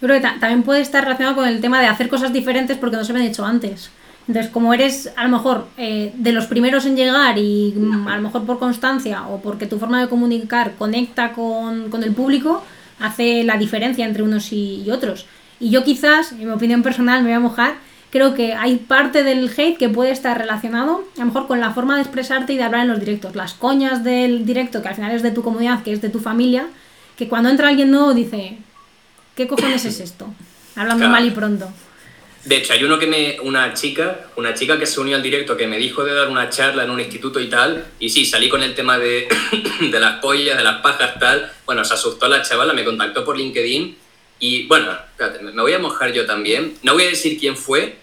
Yo creo que también puede estar relacionado con el tema de hacer cosas diferentes porque no se me han hecho antes. Entonces, como eres a lo mejor eh, de los primeros en llegar y mm, a lo mejor por constancia o porque tu forma de comunicar conecta con, con el público, hace la diferencia entre unos y, y otros. Y yo quizás, en mi opinión personal, me voy a mojar, creo que hay parte del hate que puede estar relacionado a lo mejor con la forma de expresarte y de hablar en los directos. Las coñas del directo, que al final es de tu comunidad, que es de tu familia, que cuando entra alguien nuevo dice, ¿qué cojones es esto? Hablando mal y pronto. De hecho, hay uno que me, una chica, una chica que se unió al directo que me dijo de dar una charla en un instituto y tal, y sí, salí con el tema de, de las pollas, de las pajas, tal. Bueno, se asustó la chavala, me contactó por LinkedIn y bueno, me voy a mojar yo también. No voy a decir quién fue,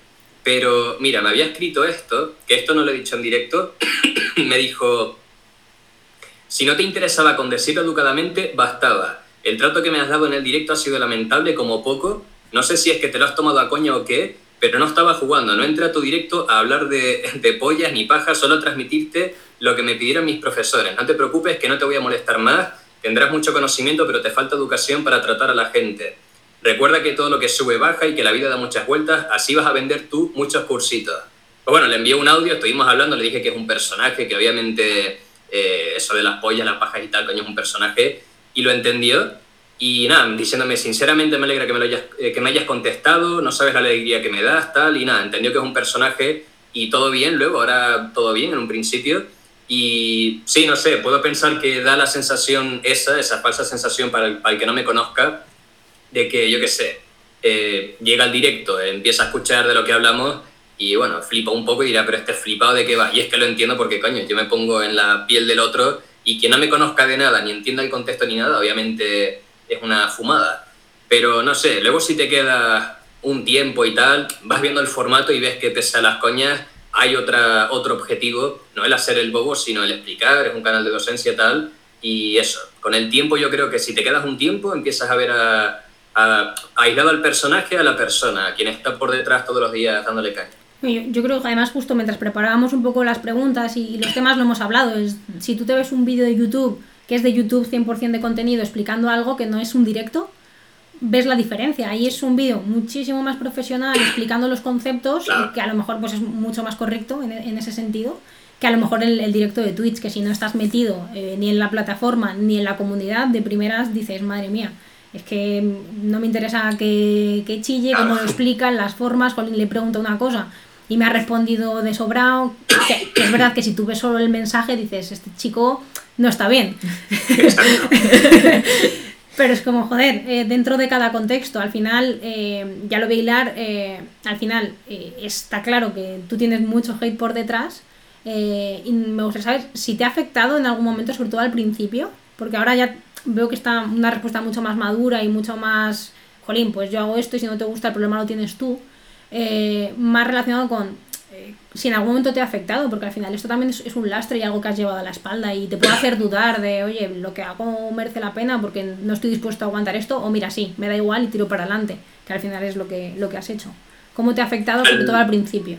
pero mira, me había escrito esto, que esto no lo he dicho en directo. me dijo, si no te interesaba con decirlo educadamente, bastaba. El trato que me has dado en el directo ha sido lamentable como poco. No sé si es que te lo has tomado a coña o qué, pero no estaba jugando. No entré a tu directo a hablar de, de pollas ni pajas, solo a transmitirte lo que me pidieron mis profesores. No te preocupes que no te voy a molestar más. Tendrás mucho conocimiento, pero te falta educación para tratar a la gente. Recuerda que todo lo que sube baja y que la vida da muchas vueltas, así vas a vender tú muchos cursitos. Pues bueno, le envié un audio, estuvimos hablando, le dije que es un personaje, que obviamente eh, eso de las pollas, las pajas y tal, coño, es un personaje, y lo entendió. Y nada, diciéndome, sinceramente me alegra que me, lo hayas, eh, que me hayas contestado, no sabes la alegría que me das, tal, y nada, entendió que es un personaje y todo bien, luego ahora todo bien en un principio. Y sí, no sé, puedo pensar que da la sensación esa, esa falsa sensación para el, para el que no me conozca, de que, yo qué sé, eh, llega al directo, empieza a escuchar de lo que hablamos y bueno, flipa un poco y dirá, pero este flipado de qué va. Y es que lo entiendo porque, coño, yo me pongo en la piel del otro y quien no me conozca de nada, ni entienda el contexto ni nada, obviamente es una fumada. Pero no sé, luego si te queda un tiempo y tal, vas viendo el formato y ves que pese a las coñas hay otra, otro objetivo, no el hacer el bobo, sino el explicar, es un canal de docencia y tal, y eso, con el tiempo yo creo que si te quedas un tiempo empiezas a ver a, aislado al personaje a la persona, a quien está por detrás todos los días dándole caña. Yo, creo que además justo mientras preparábamos un poco las preguntas y, los temas lo hemos hablado, es si tú te ves un vídeo de YouTube que es de YouTube 100% de contenido explicando algo que no es un directo, ves la diferencia. Ahí es un vídeo muchísimo más profesional explicando los conceptos que a lo mejor pues es mucho más correcto en, en ese sentido que a lo mejor el, el, directo de Twitch, que si no estás metido eh, ni en la plataforma ni en la comunidad, de primeras dices, madre mía, es que no me interesa que, que chille, cómo lo explican, las formas, le pregunto una cosa y me ha respondido de sobrado, que, es verdad que si tú ves solo el mensaje dices, este chico no está bien. Pero es como, joder, eh, dentro de cada contexto, al final, eh, ya lo voy eh, al final está claro que tú tienes mucho hate por detrás. y me gustaría saber si te ha afectado en algún momento, sobre todo al principio, porque ahora ya veo que está una respuesta mucho más madura y mucho más, jolín, pues yo hago esto y si no te gusta el problema lo tienes tú. Más relacionado con si en algún momento te ha afectado, porque al final esto también es, un lastre y algo que has llevado a la espalda y te puede hacer dudar de, oye, lo que hago merece la pena porque no estoy dispuesto a aguantar esto, o mira, sí, me da igual y tiro para adelante, que al final es lo que, lo que has hecho. ¿Cómo te ha afectado, sobre todo al principio?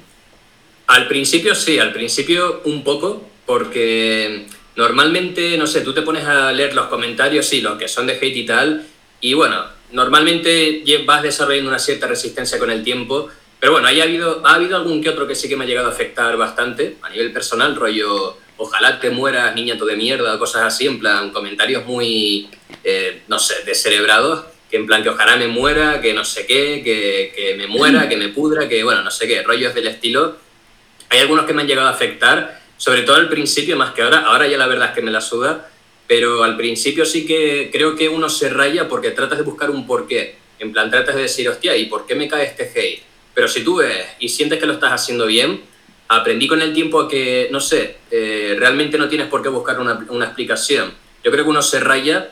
Al principio sí, al principio un poco, porque normalmente, no sé, tú te pones a leer los comentarios, sí, los que son de hate y tal, y bueno, normalmente vas desarrollando una cierta resistencia con el tiempo, pero bueno, ha habido, ha habido algún que otro que sí que me ha llegado a afectar bastante a nivel personal, rollo, ojalá te mueras, niña de mierda, cosas así, en plan, comentarios muy, eh, no sé, descerebrados, que en plan, que ojalá me muera, que no sé qué, que, que me muera, que me pudra, que bueno, no sé qué, rollos del estilo. Hay algunos que me han llegado a afectar, sobre todo al principio, más que ahora, ahora ya la verdad es que me la suda, pero al principio sí que creo que uno se raya porque tratas de buscar un porqué. En plan, tratas de decir, hostia, ¿y por qué me cae este hate? Pero si tú ves y sientes que lo estás haciendo bien, aprendí con el tiempo a que, no sé, eh, realmente no tienes por qué buscar una, una, explicación. Yo creo que uno se raya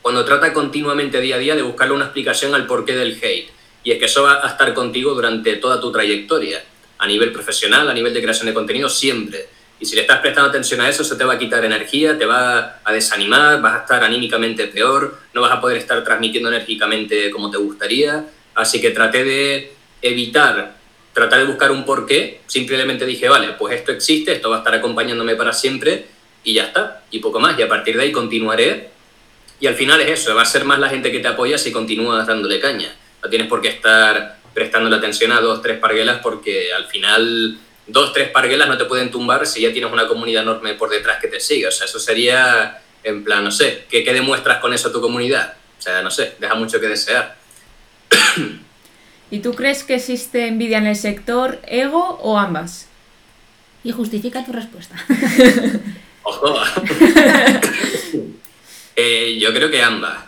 cuando trata continuamente día a día de buscarle una explicación al porqué del hate. Y es que eso va a estar contigo durante toda tu trayectoria, a nivel profesional, a nivel de creación de contenido, siempre. Y si le estás prestando atención a eso, eso te va a quitar energía, te va a desanimar, vas a estar anímicamente peor, no vas a poder estar transmitiendo enérgicamente como te gustaría. Así que traté de evitar tratar de buscar un porqué, simplemente dije, vale, pues esto existe, esto va a estar acompañándome para siempre y ya está, y poco más, y a partir de ahí continuaré. Y al final es eso, va a ser más la gente que te apoya si continúas dándole caña. No tienes por qué estar prestando la atención a dos, tres parguelas porque al final dos, tres parguelas no te pueden tumbar si ya tienes una comunidad enorme por detrás que te sigue. O sea, eso sería en plan, no sé, ¿qué, qué demuestras con eso a tu comunidad? O sea, no sé, deja mucho que desear. ¿Y tú crees que existe envidia en el sector, ego o ambas? Y justifica tu respuesta. Ojo. Eh, yo creo que ambas.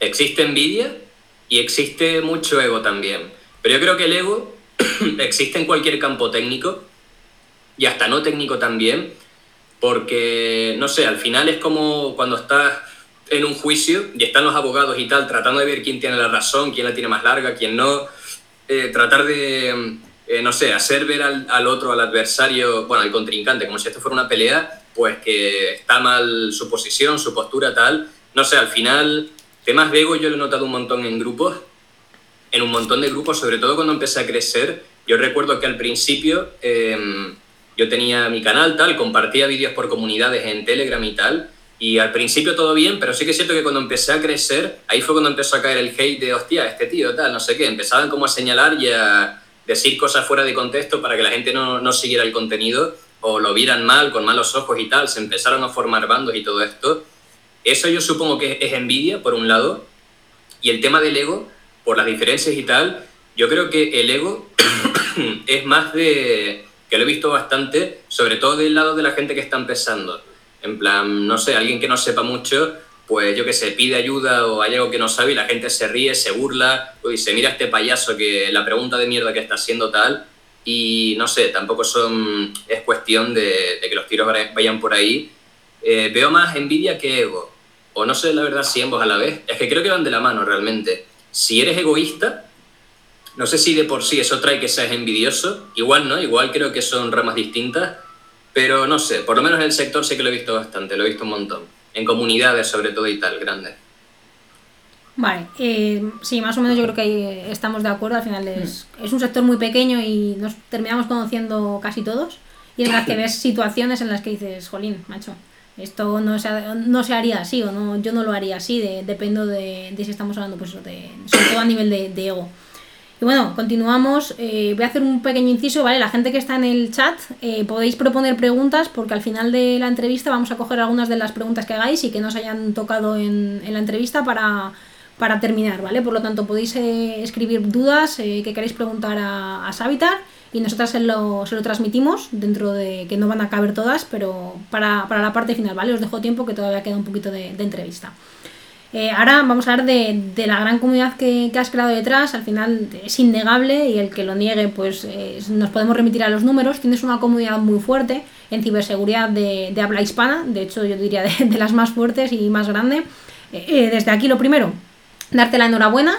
Existe envidia y existe mucho ego también. Pero yo creo que el ego existe en cualquier campo técnico y hasta no técnico también, porque, no sé, al final es como cuando estás en un juicio y están los abogados y tal tratando de ver quién tiene la razón, quién la tiene más larga, quién no eh, tratar de, eh, no sé, hacer ver al, otro, al adversario, bueno, al contrincante, como si esto fuera una pelea, pues que está mal su posición, su postura, tal. No sé, al final, temas de ego yo lo he notado un montón en grupos, en un montón de grupos, sobre todo cuando empecé a crecer. Yo recuerdo que al principio em, yo tenía mi canal, tal, compartía vídeos por comunidades en Telegram y tal, y al principio todo bien, pero sí que es cierto que cuando empecé a crecer, ahí fue cuando empezó a caer el hate de, hostia, este tío, tal, no sé qué. Empezaban como a señalar y a decir cosas fuera de contexto para que la gente no, no siguiera el contenido o lo vieran mal, con malos ojos y tal. Se empezaron a formar bandos y todo esto. Eso yo supongo que es envidia, por un lado. Y el tema del ego, por las diferencias y tal, yo creo que el ego es más de, que lo he visto bastante, sobre todo del lado de la gente que está empezando en plan, no sé, alguien que no sepa mucho, pues yo que sé, pide ayuda o hay algo que no sabe y la gente se ríe, se burla, y se mira a este payaso que la pregunta de mierda que está haciendo tal. Y no sé, tampoco son, es cuestión de, que los tiros vayan por ahí. Eh, veo más envidia que ego. O no sé la verdad si ambos a la vez. Es que creo que van de la mano realmente. Si eres egoísta, no sé si de por sí eso trae que seas envidioso. Igual no, igual creo que son ramas distintas pero no sé, por lo menos en el sector sí que lo he visto bastante, lo he visto un montón. En comunidades sobre todo y tal, grandes. Vale, eh, sí, más o menos yo creo que ahí estamos de acuerdo. Al final es, mm. es un sector muy pequeño y nos terminamos conociendo casi todos. Y en las que ves situaciones en las que dices, jolín, macho, esto no se, no se haría así o no, yo no lo haría así, de, dependo de, de, si estamos hablando, pues, de, sobre todo a nivel de, de ego. Y bueno, continuamos. Eh, voy a hacer un pequeño inciso, ¿vale? La gente que está en el chat, eh, podéis proponer preguntas porque al final de la entrevista vamos a coger algunas de las preguntas que hagáis y que nos hayan tocado en, la entrevista para, terminar, ¿vale? Por lo tanto, podéis eh, escribir dudas que queréis preguntar a, a Savitar y nosotras se lo, se lo, transmitimos dentro de que no van a caber todas, pero para, la parte final, ¿vale? Os dejo tiempo que todavía queda un poquito de entrevista. Eh, ahora vamos a hablar de, la gran comunidad que, has creado detrás. Al final es innegable y el que lo niegue, pues nos podemos remitir a los números. Tienes una comunidad muy fuerte en ciberseguridad de, habla hispana, de hecho yo diría de, las más fuertes y más grande. Eh, eh, desde aquí lo primero, darte la enhorabuena.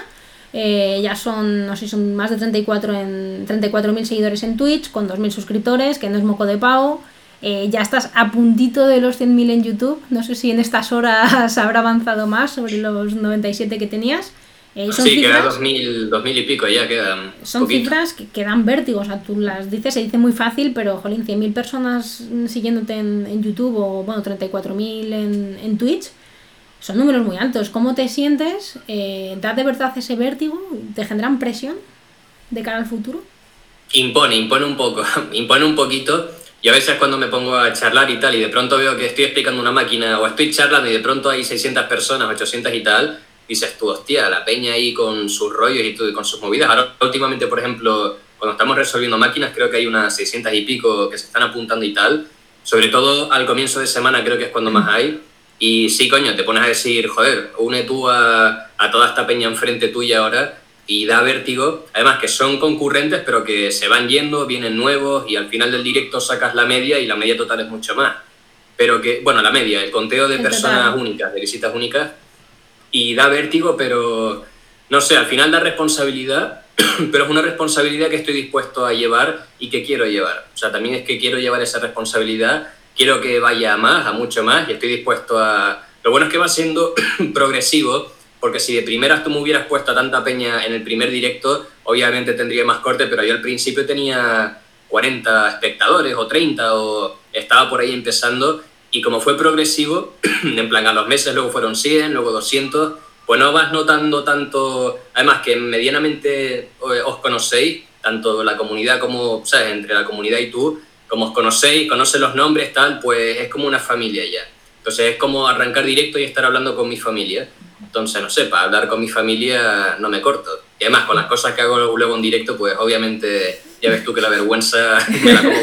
ya son, no sé, son más de 34 en 34.000 seguidores en Twitch, con 2.000 suscriptores, que no es moco de pavo. Eh, ya estás a puntito de los 100.000 en YouTube. No sé si en estas horas habrá avanzado más sobre los 97 que tenías. Eh, son sí, cifras, queda 2.000, y pico ya quedan. Son cifras que, dan vértigo. O sea, tú las dices, se dice muy fácil, pero, jolín, 100.000 personas siguiéndote en, YouTube o, bueno, 34.000 en, en Twitch. Son números muy altos. ¿Cómo te sientes? Eh, ¿Da de verdad ese vértigo? ¿Te generan presión de cara al futuro? Impone, impone un poco. impone un poquito yo a veces cuando me pongo a charlar y tal, y de pronto veo que estoy explicando una máquina o estoy charlando y de pronto hay 600 personas, 800 y tal, dices tú, hostia, la peña ahí con sus rollos y, todo, y con sus movidas. Ahora, últimamente, por ejemplo, cuando estamos resolviendo máquinas, creo que hay unas 600 y pico que se están apuntando y tal. Sobre todo al comienzo de semana creo que es cuando más hay. Y sí, coño, te pones a decir, joder, une tú a, a toda esta peña enfrente tuya ahora y da vértigo. Además que son concurrentes, pero que se van yendo, vienen nuevos y al final del directo sacas la media y la media total es mucho más. Pero que, bueno, la media, el conteo de personas únicas, de visitas únicas, y da vértigo, pero no sé, al final da responsabilidad, pero es una responsabilidad que estoy dispuesto a llevar y que quiero llevar. O sea, también es que quiero llevar esa responsabilidad, quiero que vaya a más, a mucho más, y estoy dispuesto a... Lo bueno es que va siendo progresivo porque si de primeras tú me hubieras puesto tanta peña en el primer directo, obviamente tendría más corte, pero yo al principio tenía 40 espectadores o 30 o estaba por ahí empezando y como fue progresivo, en plan a los meses luego fueron 100, luego 200, pues no vas notando tanto, además que medianamente eh, os conocéis, tanto la comunidad como, ¿sabes? Entre la comunidad y tú, como os conocéis, conoces los nombres, tal, pues es como una familia ya. Entonces es como arrancar directo y estar hablando con mi familia. Entonces, no sé, para hablar con mi familia no me corto. Y además, con las cosas que hago luego en directo, pues obviamente ya ves tú que la vergüenza me la como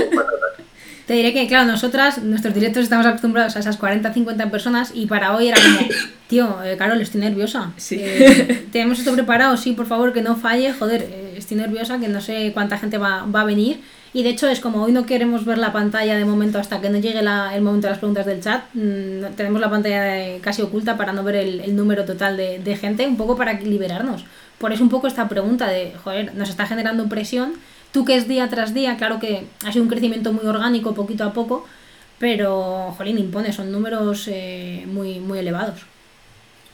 Te diré que, claro, nosotras, nuestros directos estamos acostumbrados a esas 40, 50 personas y para hoy era como, tío, eh, Carol, estoy nerviosa. Sí. Eh, tenemos esto preparado, sí, por favor, que no falle, joder, eh, estoy nerviosa, que no sé cuánta gente va, va a venir. Y de hecho es como hoy no queremos ver la pantalla de momento hasta que no llegue el momento de las preguntas del chat. Mm, tenemos la pantalla casi oculta para no ver el, número total de, gente, un poco para liberarnos. Por eso un poco esta pregunta de, joder, nos está generando presión. Tú que es día tras día, claro que ha sido un crecimiento muy orgánico poquito a poco, pero, jolín, impone, son números eh, muy, muy elevados.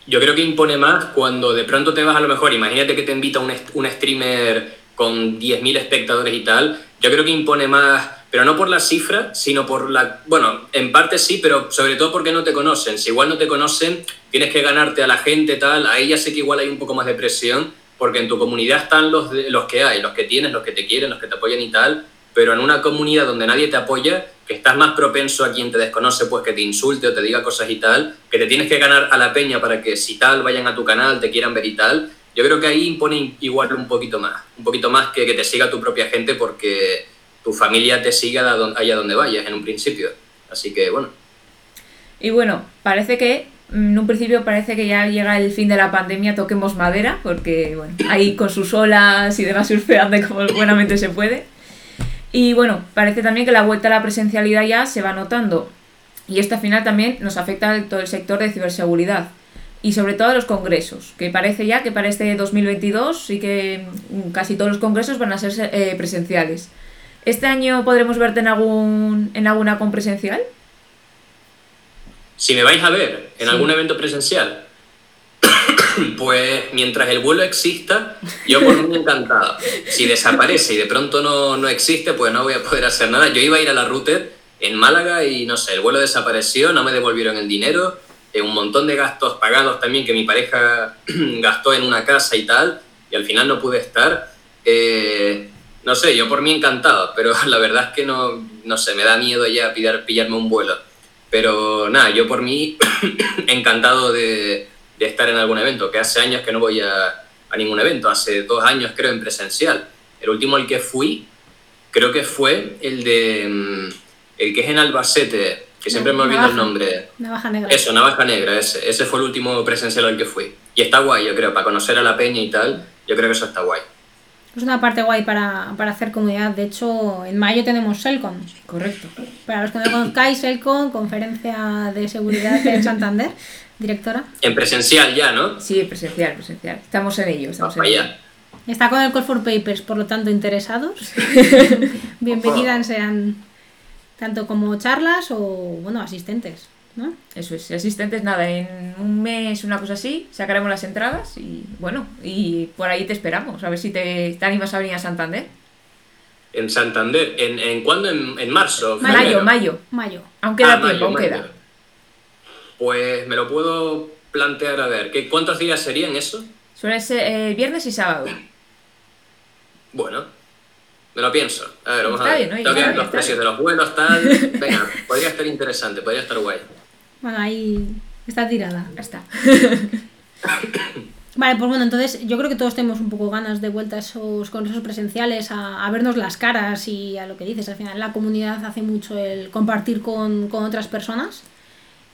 Yo creo que impone más cuando de pronto te vas a lo mejor, imagínate que te invita un, un streamer con 10.000 espectadores y tal, yo creo que impone más, pero no por la cifra, sino por la... Bueno, en parte sí, pero sobre todo porque no te conocen. Si igual no te conocen, tienes que ganarte a la gente, tal, ahí ya sé que igual hay un poco más de presión, porque en tu comunidad están los, los que hay, los que tienes, los que te quieren, los que te apoyan y tal, pero en una comunidad donde nadie te apoya, que estás más propenso a quien te desconoce, pues que te insulte o te diga cosas y tal, que te tienes que ganar a la peña para que si tal vayan a tu canal, te quieran ver y tal, yo creo que ahí impone igual un poquito más, un poquito más que que te siga tu propia gente porque tu familia te siga allá donde vayas en un principio. Así que bueno. Y bueno, parece que en un principio parece que ya llega el fin de la pandemia, toquemos madera, porque bueno, ahí con sus olas y demás surfeando como buenamente se puede. Y bueno, parece también que la vuelta a la presencialidad ya se va notando. Y esto al final también nos afecta a todo el sector de ciberseguridad y sobre todo a los congresos, que parece ya que para este 2022 sí que casi todos los congresos van a ser eh, presenciales. ¿Este año podremos verte en, algún, en alguna con presencial? Si me vais a ver en algún evento presencial, pues mientras el vuelo exista, yo por mí encantado. Si desaparece y de pronto no, no, existe, pues no voy a poder hacer nada. Yo iba a ir a la router en Málaga y no sé, el vuelo desapareció, no me devolvieron el dinero eh, un montón de gastos pagados también que mi pareja gastó en una casa y tal, y al final no pude estar. Eh, no sé, yo por mí encantado, pero la verdad es que no, no sé, me da miedo ya pillar, pillarme un vuelo. Pero nada, yo por mí encantado de, de, estar en algún evento, que hace años que no voy a, a ningún evento, hace dos años creo en presencial. El último al que fui, creo que fue el de mm, el que es en Albacete, que siempre me olvido el nombre. Navaja Negra. Eso, Navaja Negra, ese. Ese fue el último presencial al que fui. Y está guay, yo creo, para conocer a la peña y tal, yo creo que eso está guay. Es una parte guay para, para hacer comunidad. De hecho, en mayo tenemos Selcon. Correcto. Para los que no conozcáis, Selcon, conferencia de seguridad en Santander, directora. En presencial ya, ¿no? Sí, presencial, presencial. Estamos en ello, estamos Vamos en ello. allá. Está con el Call for Papers, por lo tanto, interesados. Bienvenidas sean tanto como charlas o, bueno, asistentes, ¿no? Eso es, asistentes, nada, en un mes, una cosa así, sacaremos las entradas y bueno, y por ahí te esperamos, a ver si te, te animas a venir a Santander. En Santander. ¿En, en cuándo? ¿En, en marzo? Mayo, Mayo, febrero? mayo. Mayo. Aún queda Ah, tiempo, mayo, aún mayo. queda. Pues me lo puedo plantear a ver. ¿qué, ¿Cuántos días serían eso? Suele ser eh, viernes y sábado. Bueno, me lo pienso. A ver, vamos Está a ver. bien, ¿no? Tengo que ver los precios de los vuelos, tal. Venga, podría estar interesante, podría estar guay. Bueno, ahí está tirada. Ya está. Vale, pues bueno, entonces yo creo que todos tenemos un poco ganas de vuelta a esos congresos presenciales, a, a vernos las caras y a lo que dices. Al final, la comunidad hace mucho el compartir con, con otras personas.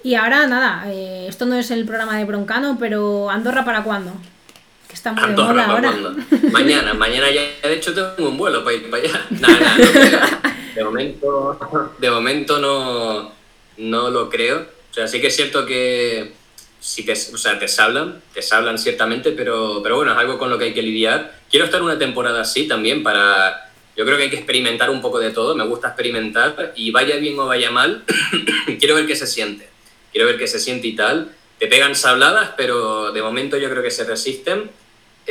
Y ahora, nada, eh, esto no es el programa de Broncano, pero Andorra para cuándo? Que está muy de moda ¿para ahora. Mañana, mañana ya. De hecho, tengo un vuelo para ir para allá. Nada, nada, no. De momento, de momento no, no lo creo. O sea, sí que es cierto que sí que, o sea, te hablan, te hablan ciertamente, pero, pero bueno, es algo con lo que hay que lidiar. Quiero estar una temporada así también para... Yo creo que hay que experimentar un poco de todo, me gusta experimentar y vaya bien o vaya mal, quiero ver qué se siente. Quiero ver qué se siente y tal. Te pegan sabladas, pero de momento yo creo que se resisten.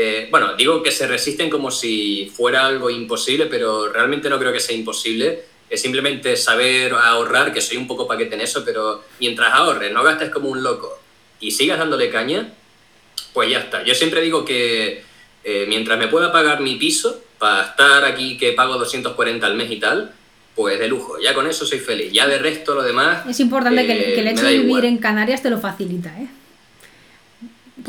Eh, bueno, digo que se resisten como si fuera algo imposible, pero realmente no creo que sea imposible. Es simplemente saber ahorrar, que soy un poco paquete en eso, pero mientras ahorres, no gastes como un loco y sigas dándole caña, pues ya está. Yo siempre digo que eh, mientras me pueda pagar mi piso, para estar aquí que pago 240 al mes y tal, pues de lujo. Ya con eso soy feliz. Ya de resto lo demás... Es importante que, el- eh, que el me hecho de vivir igual. en Canarias te lo facilita, ¿eh?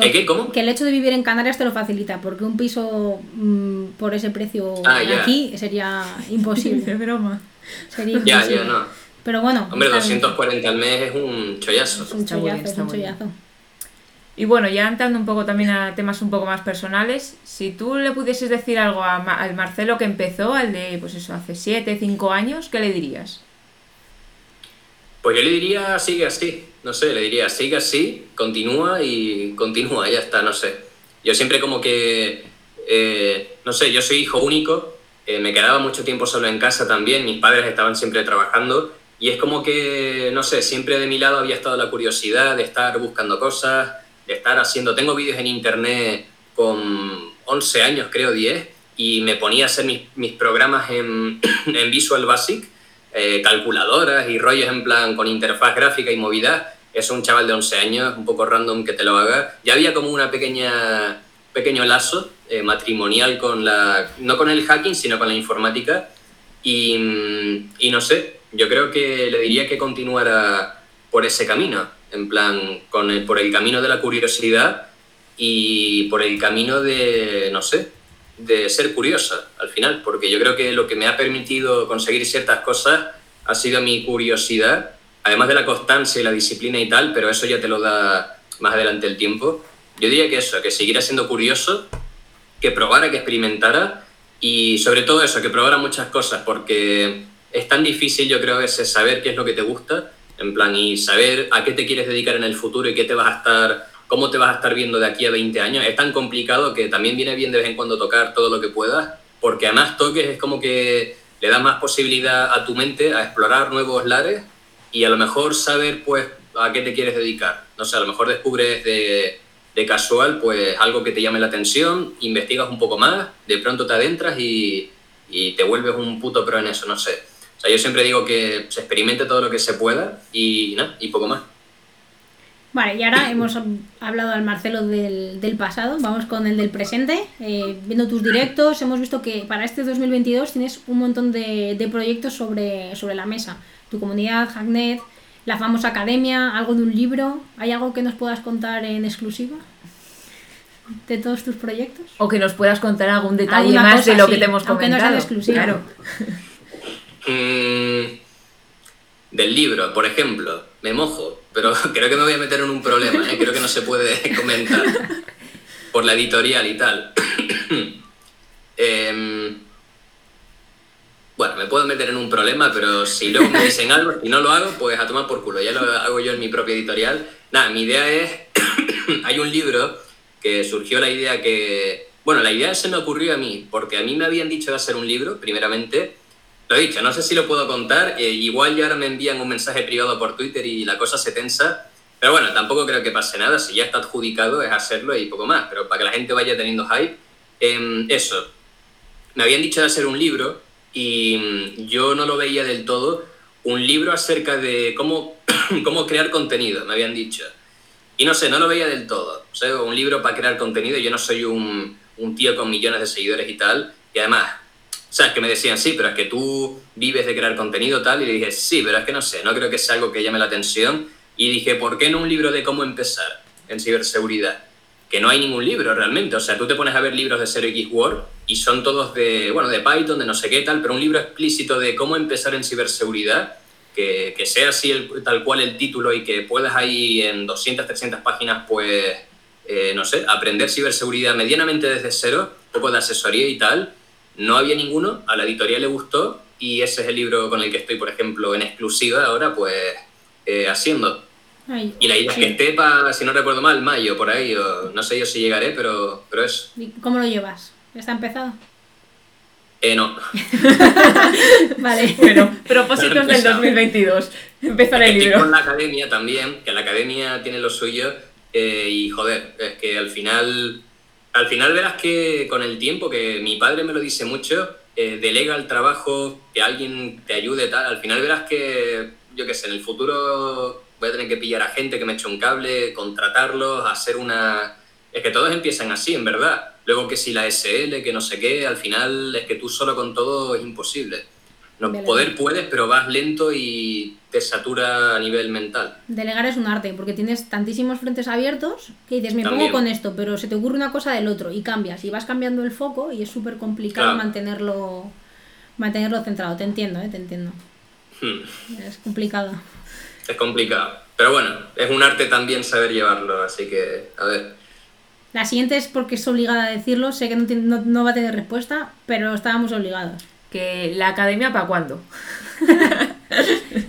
¿Eh, qué? ¿Cómo? Que el hecho de vivir en Canarias te lo facilita, porque un piso mm, por ese precio Ah, ya. aquí sería imposible. broma. Sería Ya, imposible. ya, no. Pero bueno. Hombre, está bien. 240 al mes es un chollazo. Es un chollazo, es un chollazo. Y bueno, ya entrando un poco también a temas un poco más personales, si tú le pudieses decir algo a Ma- al Marcelo que empezó, al de, pues eso, hace 7, 5 años, ¿qué le dirías? Pues yo le diría, sigue así. No sé, le diría, sigue así, continúa y continúa, ya está, no sé. Yo siempre como que, eh, no sé, yo soy hijo único, eh, me quedaba mucho tiempo solo en casa también, mis padres estaban siempre trabajando y es como que, no sé, siempre de mi lado había estado la curiosidad de estar buscando cosas, de estar haciendo, tengo vídeos en internet con 11 años, creo 10, y me ponía a hacer mis, mis programas en, en Visual Basic, eh, calculadoras y rollos en plan con interfaz gráfica y movida. Es un chaval de 11 años, un poco random que te lo haga. Ya había como una pequeña pequeño lazo eh, matrimonial con la, no con el hacking, sino con la informática. Y, mm, y no sé, yo creo que le diría que continuara por ese camino, en plan, con el- por el camino de la curiosidad y por el camino de, no sé, de ser curiosa al final, porque yo creo que lo que me ha permitido conseguir ciertas cosas ha sido mi curiosidad, además de la constancia y la disciplina y tal, pero eso ya te lo da más adelante el tiempo. Yo diría que eso, que siguiera siendo curioso, que probara, que experimentara y sobre todo eso, que probara muchas cosas, porque es tan difícil yo creo a veces saber qué es lo que te gusta, en plan, y saber a qué te quieres dedicar en el futuro y qué te vas a estar, cómo te vas a estar viendo de aquí a 20 años. Es tan complicado que también viene bien de vez en cuando tocar todo lo que puedas, porque además toques es como que le da más posibilidad a tu mente a explorar nuevos lares y a lo mejor saber pues a qué te quieres dedicar. No sé, a lo mejor descubres de, de casual pues algo que te llame la atención, investigas un poco más, de pronto te adentras y, y te vuelves un puto pro en eso, no sé. O sea, yo siempre digo que se experimente todo lo que se pueda y nada, y poco más. Vale, y ahora hemos hablado al Marcelo del, del pasado, vamos con el del presente. Eh, viendo tus directos, hemos visto que para este 2022 tienes un montón de, de proyectos sobre, sobre la mesa. Tu comunidad, Hacknet, la famosa academia, algo de un libro. ¿Hay algo que nos puedas contar en exclusiva de todos tus proyectos? O que nos puedas contar algún detalle Alguna más cosa, de lo sí, que te hemos aunque no sea comentado. de exclusiva. Claro. Mm, del libro, por ejemplo, me mojo, pero creo que me voy a meter en un problema, ¿eh? creo que no se puede comentar por la editorial y tal. Em, bueno, me puedo meter en un problema, pero si luego me dicen algo y no lo hago, pues a tomar por culo, ya lo hago yo en mi propia editorial. Nada, mi idea es, hay un libro que surgió la idea que, bueno, la idea se me ocurrió a mí, porque a mí me habían dicho de hacer un libro, primeramente, lo he dicho, no sé si lo puedo contar, eh, igual ya ahora me envían un mensaje privado por Twitter y la cosa se tensa, pero bueno, tampoco creo que pase nada, si ya está adjudicado es hacerlo y poco más, pero para que la gente vaya teniendo hype, em, eso, me habían dicho de hacer un libro y mm, yo no lo veía del todo, un libro acerca de cómo, cómo crear contenido, me habían dicho. Y no sé, no lo veía del todo. O sea, un libro para crear contenido, yo no soy un, un tío con millones de seguidores y tal, y además o sea, que me decían, sí, pero es que tú vives de crear contenido tal, y le dije, sí, pero es que no sé, no creo que sea algo que llame la atención. Y dije, ¿por qué no un libro de cómo empezar en ciberseguridad? Que no hay ningún libro realmente, o sea, tú te pones a ver libros de 0x Word y son todos de, bueno, de Python, de no sé qué tal, pero un libro explícito de cómo empezar en ciberseguridad, que, que sea así el, tal cual el título y que puedas ahí en 200, 300 páginas, pues, eh, no sé, aprender ciberseguridad medianamente desde cero, un poco de asesoría y tal, no había ninguno, a la editorial le gustó y ese es el libro con el que estoy, por ejemplo, en exclusiva ahora, pues eh, haciendo. y la idea es que esté para, si no recuerdo mal, mayo, por ahí, o no sé yo si llegaré, pero, pero eso. ¿Cómo lo llevas? ¿Está empezado? Eh, no. vale. Bueno, propósitos del 2022. Empezar el libro. con la academia también, que la academia tiene lo suyo, eh, y joder, es que al final al final verás que con el tiempo, que mi padre me lo dice mucho, eh, delega el trabajo, que alguien te ayude, tal. Al final verás que, yo qué sé, en el futuro voy a tener que pillar a gente que me eche un cable, contratarlos, hacer una... Es que todos empiezan así, en verdad. Luego que si la SL, que no sé qué, al final es que tú solo con todo es imposible. No, poder puedes, pero vas lento y te satura a nivel mental. Delegar es un arte, porque tienes tantísimos frentes abiertos que dices, me pongo con esto, pero se te ocurre una cosa del otro y cambias y vas cambiando el foco y es súper complicado mantenerlo, mantenerlo centrado. Te entiendo, ¿eh? te entiendo. Hmm. Es complicado. Es complicado. Pero bueno, es un arte también saber llevarlo, así que, a ver. La siguiente es porque es obligada a decirlo, sé que no, no va a tener respuesta, pero estábamos obligados que la academia para cuándo?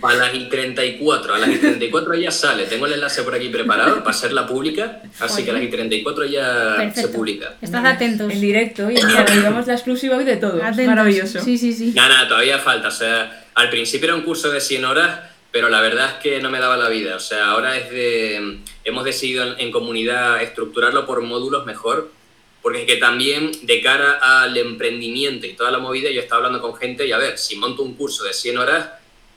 a las y 34, a las y 34 ya sale. Tengo el enlace por aquí preparado para hacerla pública, así que a las y 34 ya se publica. Estás atentos. En directo y mira, digamos la exclusiva hoy de todo. Maravilloso. Sí, sí, sí. Nada, nada, todavía falta. O sea, al principio era un curso de 100 horas, pero la verdad es que no me daba la vida. O sea, ahora es de. Hemos decidido en comunidad estructurarlo por módulos mejor porque es que también de cara al emprendimiento y toda la movida, yo estaba hablando con gente y a ver, si monto un curso de 100 horas,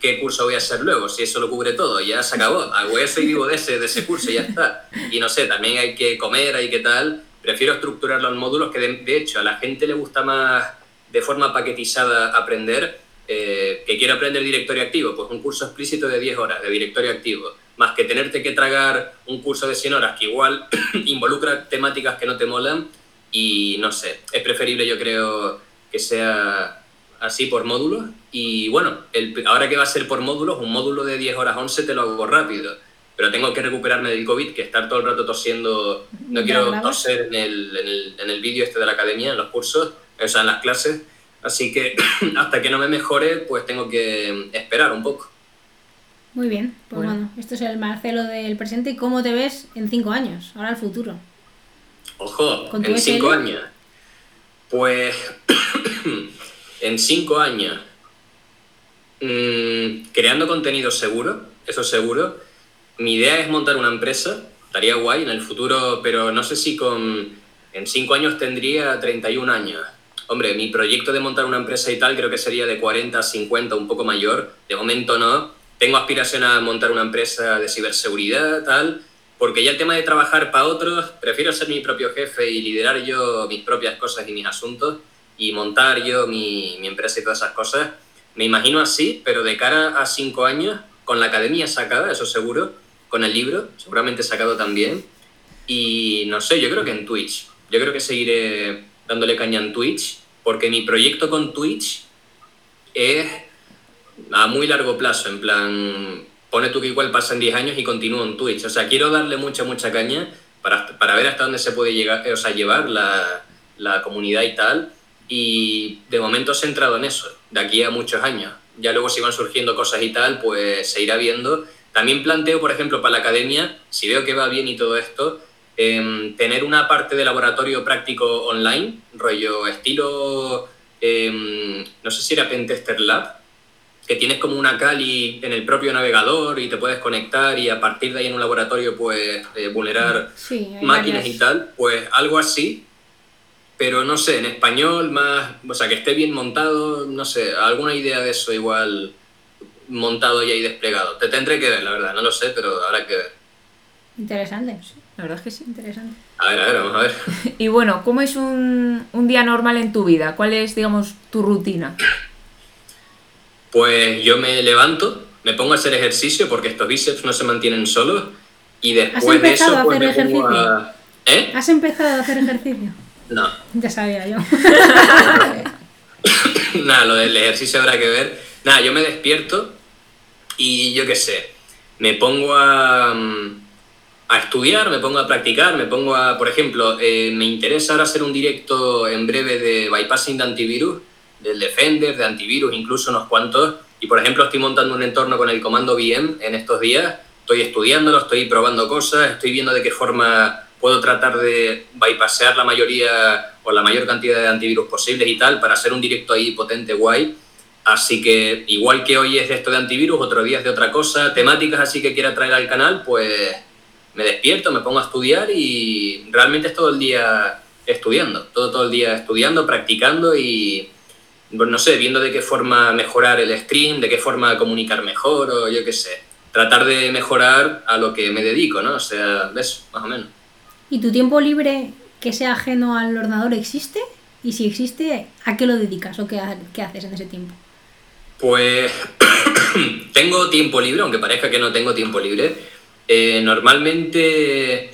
¿qué curso voy a hacer luego? Si eso lo cubre todo, ya se acabó. Voy a ser vivo de ese, de ese curso y ya está. Y no sé, también hay que comer, hay que tal. Prefiero estructurarlo en módulos que de, hecho a la gente le gusta más de forma paquetizada aprender, eh, que quiere aprender directorio activo, pues un curso explícito de 10 horas de directorio activo, más que tenerte que tragar un curso de 100 horas que igual involucra temáticas que no te molan, y no sé, es preferible yo creo que sea así por módulos. Y bueno, el, ahora que va a ser por módulos, un módulo de 10 horas 11 te lo hago rápido. Pero tengo que recuperarme del COVID, que estar todo el rato tosiendo, no quiero toser en el, en el, en el vídeo este de la academia, en los cursos, o sea, en las clases. Así que hasta que no me mejore, pues tengo que esperar un poco. Muy bien, pues bueno, esto es el Marcelo del presente. ¿Y cómo te ves en cinco años? Ahora el futuro. Ojo, en cinco años. Pues en cinco años, creando contenido seguro, eso seguro. Mi idea es montar una empresa, estaría guay en el futuro, pero no sé si con. En cinco años tendría 31 años. Hombre, mi proyecto de montar una empresa y tal creo que sería de 40 a 50, un poco mayor. De momento no. Tengo aspiración a montar una empresa de ciberseguridad, tal porque ya el tema de trabajar para otros, prefiero ser mi propio jefe y liderar yo mis propias cosas y mis asuntos y montar yo mi, mi empresa y todas esas cosas. Me imagino así, pero de cara a cinco años, con la academia sacada, eso seguro, con el libro, seguramente sacado también. Y no sé, yo creo que en Twitch. Yo creo que seguiré dándole caña en Twitch, porque mi proyecto con Twitch es a muy largo plazo, en plan, pone tú que igual pasan 10 años y continúo en Twitch. O sea, quiero darle mucha, mucha caña para, para ver hasta dónde se puede llegar, o sea, llevar la, la comunidad y tal. Y de momento centrado en eso, de aquí a muchos años. Ya luego si van surgiendo cosas y tal, pues se irá viendo. También planteo, por ejemplo, para la academia, si veo que va bien y todo esto, em, tener una parte de laboratorio práctico online, rollo estilo, em, no sé si era Pentester Lab, que tienes como una Kali en el propio navegador y te puedes conectar y a partir de ahí en un laboratorio pues eh, vulnerar máquinas y tal, pues algo así, pero no sé, en español más, o sea, que esté bien montado, no sé, alguna idea de eso igual montado y ahí desplegado. Te tendré que ver, la verdad, no lo sé, pero habrá que ver. Interesante, la verdad es que sí. Interesante. A ver, a ver, vamos a ver. y bueno, ¿cómo es un, un día normal en tu vida? ¿Cuál es, digamos, tu rutina? Pues yo me levanto, me pongo a hacer ejercicio porque estos bíceps no se mantienen solos y después de eso pues me pongo a... ¿Eh? ¿Has empezado a hacer ejercicio? No. Ya sabía yo. Nada, lo del ejercicio habrá que ver. Nada, yo me despierto y yo qué sé, me pongo a, mm, a estudiar, me pongo a practicar, me pongo a, por ejemplo, eh, me interesa ahora hacer un directo en breve de bypassing de antivirus del Defender, de antivirus, incluso unos cuantos. Y por ejemplo, estoy montando un entorno con el comando VM en estos días. Estoy estudiándolo, estoy probando cosas, estoy viendo de qué forma puedo tratar de bypassear la mayoría o la mayor cantidad de antivirus posibles y tal para hacer un directo ahí potente, guay. Así que igual que hoy es de esto de antivirus, otro día es de otra cosa, temáticas así que quiera traer al canal, pues me despierto, me pongo a estudiar y realmente es todo el día estudiando, todo, todo el día estudiando, practicando y, no sé, viendo de qué forma mejorar el stream, de qué forma comunicar mejor o yo qué sé, tratar de mejorar a lo que me dedico, ¿no? O sea, eso, más o menos. ¿Y tu tiempo libre que sea ajeno al ordenador existe? Y si existe, ¿a qué lo dedicas o qué, qué haces en ese tiempo? Pues tengo tiempo libre, aunque parezca que no tengo tiempo libre. Eh, normalmente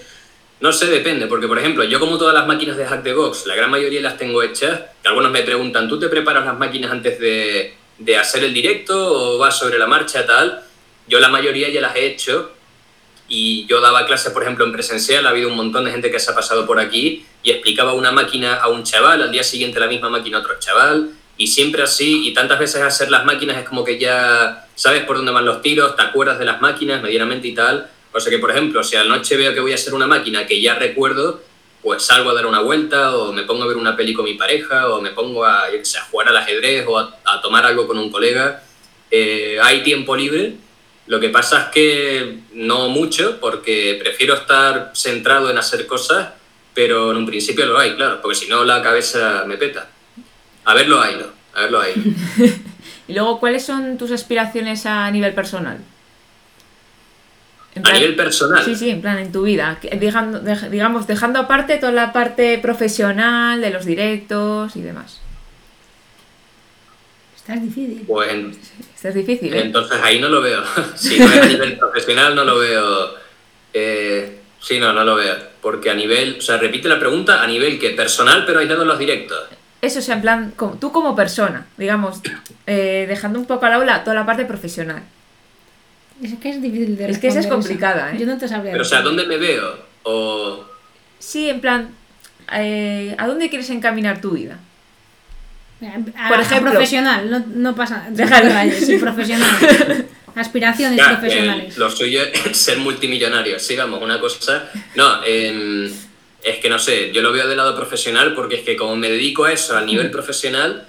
no sé, depende, porque por ejemplo, yo como todas las máquinas de Hack the Box, la gran mayoría las tengo hechas, algunos me preguntan, ¿tú te preparas las máquinas antes de, de hacer el directo o vas sobre la marcha tal? Yo la mayoría ya las he hecho y yo daba clases, por ejemplo, en presencial, ha habido un montón de gente que se ha pasado por aquí y explicaba una máquina a un chaval, al día siguiente la misma máquina a otro chaval, y siempre así, y tantas veces hacer las máquinas es como que ya sabes por dónde van los tiros, te acuerdas de las máquinas medianamente y tal, o sea que, por ejemplo, si a la noche veo que voy a hacer una máquina que ya recuerdo, pues salgo a dar una vuelta o me pongo a ver una peli con mi pareja o me pongo a, a jugar al ajedrez o a, tomar algo con un colega. Eh, hay tiempo libre. Lo que pasa es que no mucho porque prefiero estar centrado en hacer cosas, pero en un principio lo hay, claro, porque si no la cabeza me peta. A verlo hay, ¿no? A verlo hay. y luego, ¿cuáles son tus aspiraciones a nivel personal? A nivel personal. Sí, sí, en plan, en tu vida. Dejando, digamos, dejando aparte toda la parte profesional, de los directos y demás. Estás difícil. Pues, Estás difícil, ¿eh? Entonces ahí no lo veo. si no es a nivel profesional, no lo veo. Eh, sí, no, no lo veo. Porque a nivel. O sea, repite la pregunta, a nivel que personal, pero aislado en los directos. Eso, o sea, en plan, tú como persona, digamos, eh, dejando un poco al aula toda la parte profesional. Es que es difícil de Es que esa es complicada, ¿eh? Yo no te sabría. Pero, o sea, ¿dónde me veo? O... Sí, en plan, eh, ¿a dónde quieres encaminar tu vida? Por ejemplo, profesional, no, no pasa. Déjalo. sí, profesional. Aspiraciones profesionales. lo suyo es ser multimillonario, sigamos, una cosa. No, em, es que no sé, yo lo veo del lado profesional porque es que como me dedico a eso a nivel profesional,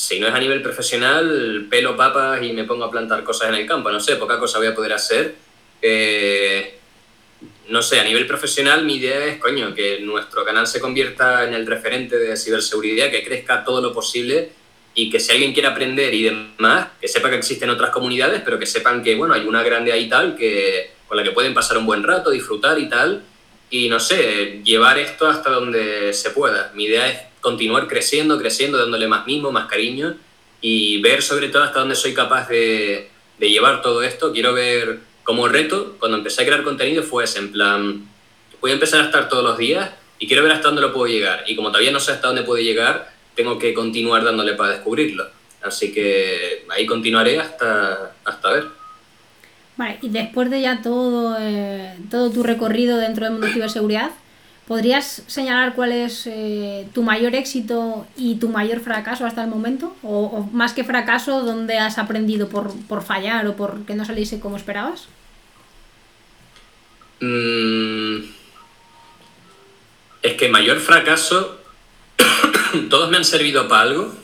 si no es a nivel profesional, pelo papas y me pongo a plantar cosas en el campo. No sé, poca cosa voy a poder hacer. Eh, no sé, a nivel profesional mi idea es, coño, que nuestro canal se convierta en el referente de ciberseguridad, que crezca todo lo posible y que si alguien quiere aprender y demás, que sepa que existen otras comunidades, pero que sepan que, bueno, hay una grande ahí tal, que, con la que pueden pasar un buen rato, disfrutar y tal. Y no sé, llevar esto hasta donde se pueda. Mi idea es continuar creciendo, creciendo, dándole más mimo, más cariño y ver sobre todo hasta dónde soy capaz de, de llevar todo esto. Quiero ver como reto, cuando empecé a crear contenido fue ese, en plan, voy a empezar a estar todos los días y quiero ver hasta dónde lo puedo llegar. Y como todavía no sé hasta dónde puedo llegar, tengo que continuar dándole para descubrirlo. Así que ahí continuaré hasta, hasta ver. Vale, y después de ya todo, eh, todo tu recorrido dentro del mundo de ciberseguridad, ¿podrías señalar cuál es eh, tu mayor éxito y tu mayor fracaso hasta el momento? O, más que fracaso, ¿dónde has aprendido por, por fallar o por que no saliese como esperabas? Mm, es que mayor fracaso, todos me han servido para algo.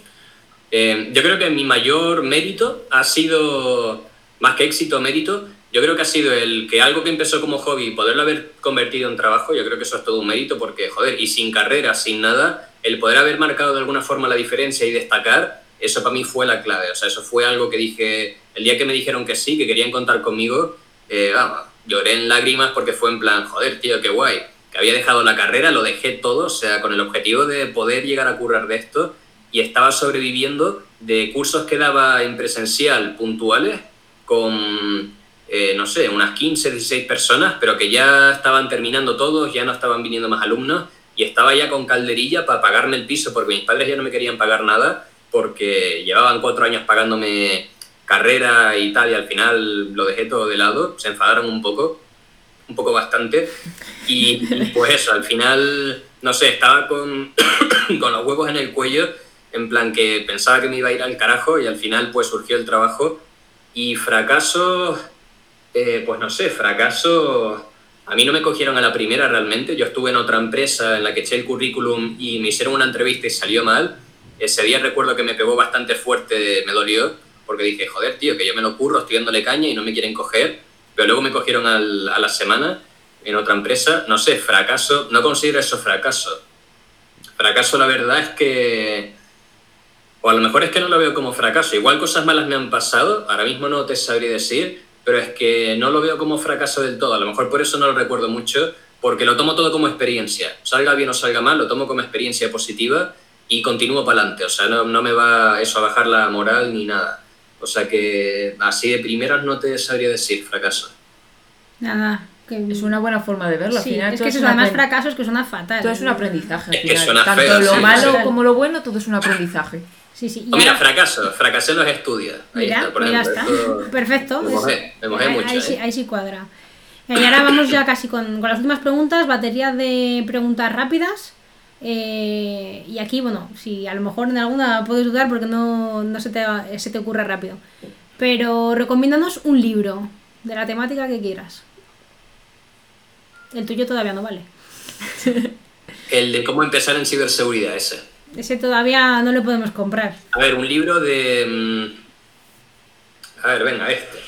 Eh, yo creo que mi mayor mérito ha sido, más que éxito, mérito, yo creo que ha sido el que algo que empezó como hobby, poderlo haber convertido en trabajo, yo creo que eso es todo un mérito porque, joder, y sin carrera, sin nada, el poder haber marcado de alguna forma la diferencia y destacar, eso para mí fue la clave. O sea, eso fue algo que dije, el día que me dijeron que sí, que querían contar conmigo, eh, vamos, lloré en lágrimas porque fue en plan, joder, tío, qué guay. Que había dejado la carrera, lo dejé todo, o sea, con el objetivo de poder llegar a currar de esto y estaba sobreviviendo de cursos que daba en presencial puntuales con, eh, no sé, unas 15, 16 personas, pero que ya estaban terminando todos, ya no estaban viniendo más alumnos y estaba ya con calderilla para pagarme el piso porque mis padres ya no me querían pagar nada porque llevaban cuatro años pagándome carrera y tal y al final lo dejé todo de lado, se enfadaron un poco, un poco bastante y, pues eso, al final, no sé, estaba con, con los huevos en el cuello en plan que pensaba que me iba a ir al carajo y al final pues surgió el trabajo y fracaso, eh, pues no sé, fracaso, a mí no me cogieron a la primera realmente, yo estuve en otra empresa en la que eché el currículum y me hicieron una entrevista y salió mal, ese día recuerdo que me pegó bastante fuerte, me dolió, porque dije, joder, tío, que yo me lo curro, estoy dándole caña y no me quieren coger, pero luego me cogieron al, a la semana en otra empresa, no sé, fracaso, no considero eso fracaso. Fracaso la verdad es que o a lo mejor es que no lo veo como fracaso. Igual cosas malas me han pasado, ahora mismo no te sabría decir, pero es que no lo veo como fracaso del todo. A lo mejor por eso no lo recuerdo mucho, porque lo tomo todo como experiencia. Salga bien o salga mal, lo tomo como experiencia positiva y continúo para adelante. O sea, no, no me va eso a bajar la moral ni nada. O sea que así de primeras no te sabría decir fracaso. Nada. Que... Es una buena forma de verlo. Sí, al final, es que es eso, además apren- fracaso es que suena fatal. todo es un aprendizaje. al Es que suena Tanto feo, lo sí, malo sí. como lo bueno, todo es un aprendizaje. Sí, sí. y O mira, fracaso, fracasé en los estudios. Ahí Mira, está, por mira ejemplo. está. Perfecto. Me mojé, me mojé ahí, mucho. ahí sí, ¿eh? ahí sí cuadra. Y ahora vamos ya casi con, con las últimas preguntas, batería de preguntas rápidas. Eh, y aquí, bueno, si a lo mejor en alguna puedes dudar porque no, no se, te, se te ocurre rápido. Pero recomiéndanos un libro de la temática que quieras. El tuyo todavía no vale. El de cómo empezar en ciberseguridad, ese. Ese todavía no lo podemos comprar. A ver, un libro de... mm, A ver, venga, este.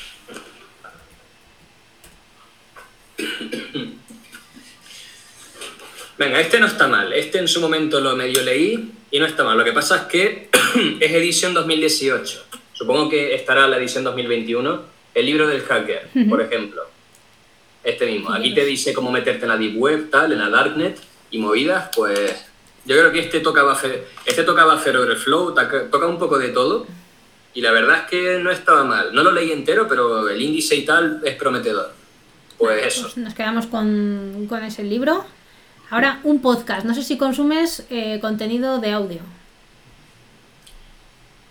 Venga, este no está mal. Este en su momento lo medio leí y no está mal. Lo que pasa es que es edición 2018. Supongo que estará la edición 2021. El libro del hacker, por ejemplo. Este mismo. Aquí te dice cómo meterte en la deep web, tal, en la darknet y movidas, pues... Yo creo que este toca Buffer, este toca Buffer Overflow, toca, toca un poco de todo. Y la verdad es que no estaba mal. No lo leí entero, pero el índice y tal es prometedor. Pues eso. Pues nos quedamos con, con ese libro. Ahora, un podcast. No sé si consumes eh, contenido de audio.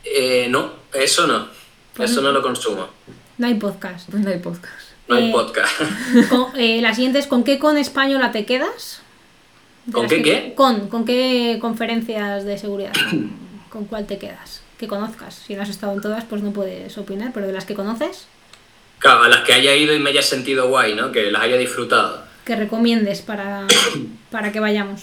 Eh, no, eso no. Pues Eso no lo consumo. No hay podcast. Pues no hay podcast. No hay Eh, podcast. Con- eh, la siguiente es ¿con qué con española te quedas? ¿Con qué que- qué? Con, ¿con qué conferencias de seguridad? ¿Con, con cuál te quedas? Que conozcas. Si no has estado en todas, pues no puedes opinar, pero de las que conoces, Claro, a las que haya ido y me haya sentido guay, ¿no? Que las haya disfrutado. que recomiendes para, para que vayamos.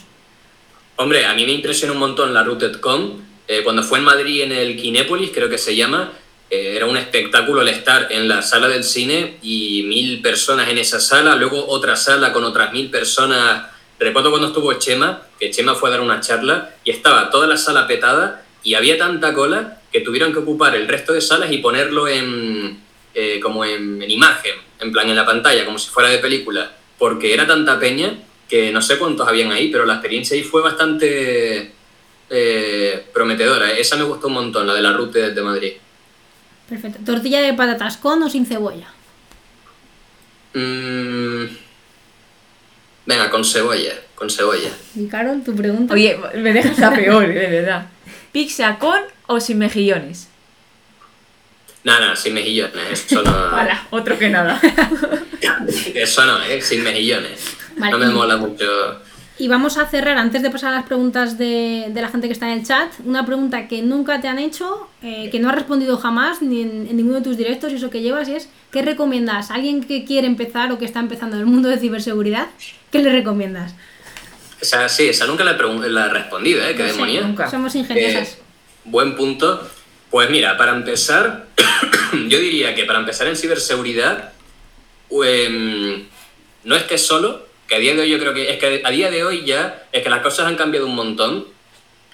Hombre, a mí me impresionó un montón la RootedCon. Eh, cuando fue en Madrid, en el Kinépolis, creo que se llama, eh, era un espectáculo el estar en la sala del cine y mil personas en esa sala, luego otra sala con otras mil personas. Recuerdo cuando estuvo Chema, que Chema fue a dar una charla y estaba toda la sala petada y había tanta cola que tuvieron que ocupar el resto de salas y ponerlo en, eh, como en, en imagen, en plan en la pantalla, como si fuera de película, porque era tanta peña que no sé cuántos habían ahí, pero la experiencia ahí fue bastante eh, prometedora. Esa me gustó un montón, la de la ruta de Madrid. Perfecto. ¿Tortilla de patatas con o sin cebolla? Mm, venga, con cebolla, con cebolla. Y Carol, tu pregunta. Oye, me dejas la peor, de verdad. ¿Pizza con o sin mejillones? Nada, sin mejillones, eso no. Para, otro que nada. eso no, ¿eh? sin mejillones. Vale, no me mola mucho. Y vamos a cerrar, antes de pasar a las preguntas de, de la gente que está en el chat, una pregunta que nunca te han hecho, eh, que no has respondido jamás ni en, en ninguno de tus directos y eso que llevas, y es ¿qué recomiendas? ¿A alguien que quiere empezar o que está empezando en el mundo de ciberseguridad? ¿Qué le recomiendas? O sea, sí, esa nunca la he, la he respondido, ¿eh? Qué No sé, nunca. Somos ingeniosas. Eh, buen punto. Pues mira, para empezar, yo diría que para empezar en ciberseguridad, em, no estés solo, que a día de hoy yo creo que es que a día de hoy ya es que las cosas han cambiado un montón,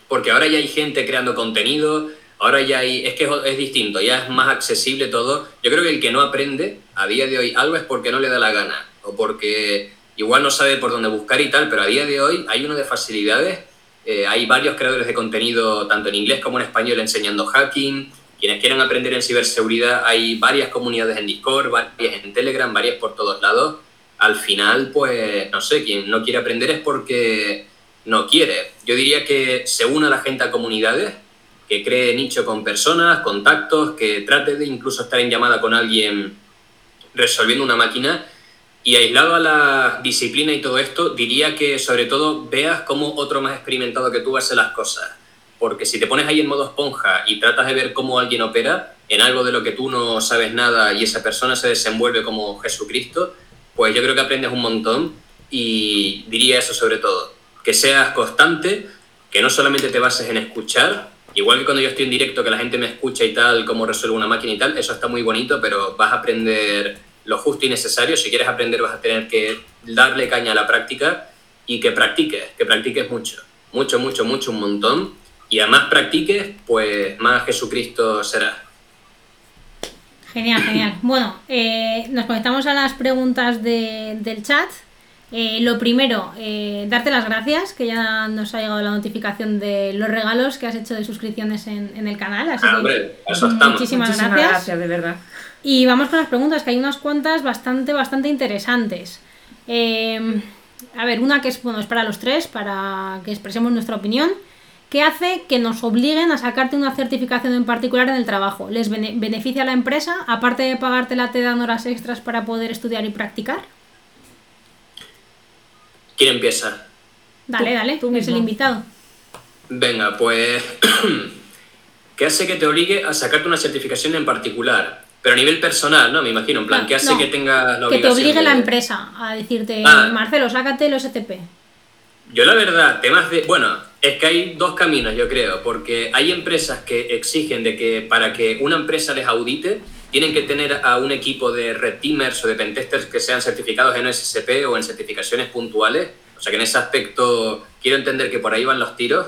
porque ahora ya hay gente creando contenido, ahora ya hay, es que es, es distinto, ya es más accesible todo. Yo creo que el que no aprende a día de hoy algo es porque no le da la gana, o porque igual no sabe por dónde buscar y tal, pero a día de hoy hay uno de facilidades eh, hay varios creadores de contenido, tanto en inglés como en español, enseñando hacking. Quienes quieran aprender en ciberseguridad, hay varias comunidades en Discord, varias en Telegram, varias por todos lados. Al final, pues, no sé, quien no quiere aprender es porque no quiere. Yo diría que se una la gente a comunidades, que cree nicho con personas, contactos, que trate de incluso estar en llamada con alguien resolviendo una máquina y aislado a la disciplina y todo esto, diría que sobre todo veas cómo otro más experimentado que tú hace las cosas. Porque si te pones ahí en modo esponja y tratas de ver cómo alguien opera en algo de lo que tú no sabes nada y esa persona se desenvuelve como Jesucristo, pues yo creo que aprendes un montón y diría eso sobre todo. Que seas constante, que no solamente te bases en escuchar, igual que cuando yo estoy en directo, que la gente me escucha y tal, cómo resuelvo una máquina y tal, eso está muy bonito, pero vas a aprender lo justo y necesario. Si quieres aprender vas a tener que darle caña a la práctica y que practiques, que practiques mucho, mucho, mucho, mucho, un montón. Y a más practiques, pues más Jesucristo será. Genial, genial. Bueno, eh, nos conectamos a las preguntas de- del chat. Eh, lo primero, eh, darte las gracias, que ya nos ha llegado la notificación de los regalos que has hecho de suscripciones en, en el canal. Así Ah, que hombre, eso muchísimas, Muchísimas gracias. gracias, de verdad. Y vamos con las preguntas, que hay unas cuantas bastante, bastante interesantes. Eh, a ver, una que es, bueno, es para los tres, para que expresemos nuestra opinión. ¿Qué hace que nos obliguen a sacarte una certificación en particular en el trabajo? ¿Les bene- beneficia a la empresa? Aparte de pagártela, te dan horas extras para poder estudiar y practicar. ¿Quién empieza? Dale, dale, tú es el invitado. Venga, pues. ¿Qué hace que te obligue a sacarte una certificación en particular? Pero a nivel personal, ¿no? Me imagino, en plan, No, ¿qué hace no. que tengas la Que te obligación obligue de- la empresa a decirte, Ah. Marcelo, sácate el STP. Yo la verdad, temas de... Bueno, es que hay dos caminos, yo creo, porque hay empresas que exigen de que para que una empresa les audite, tienen que tener a un equipo de red teamers o de pentesters que sean certificados en SSP o en certificaciones puntuales. O sea que en ese aspecto quiero entender que por ahí van los tiros.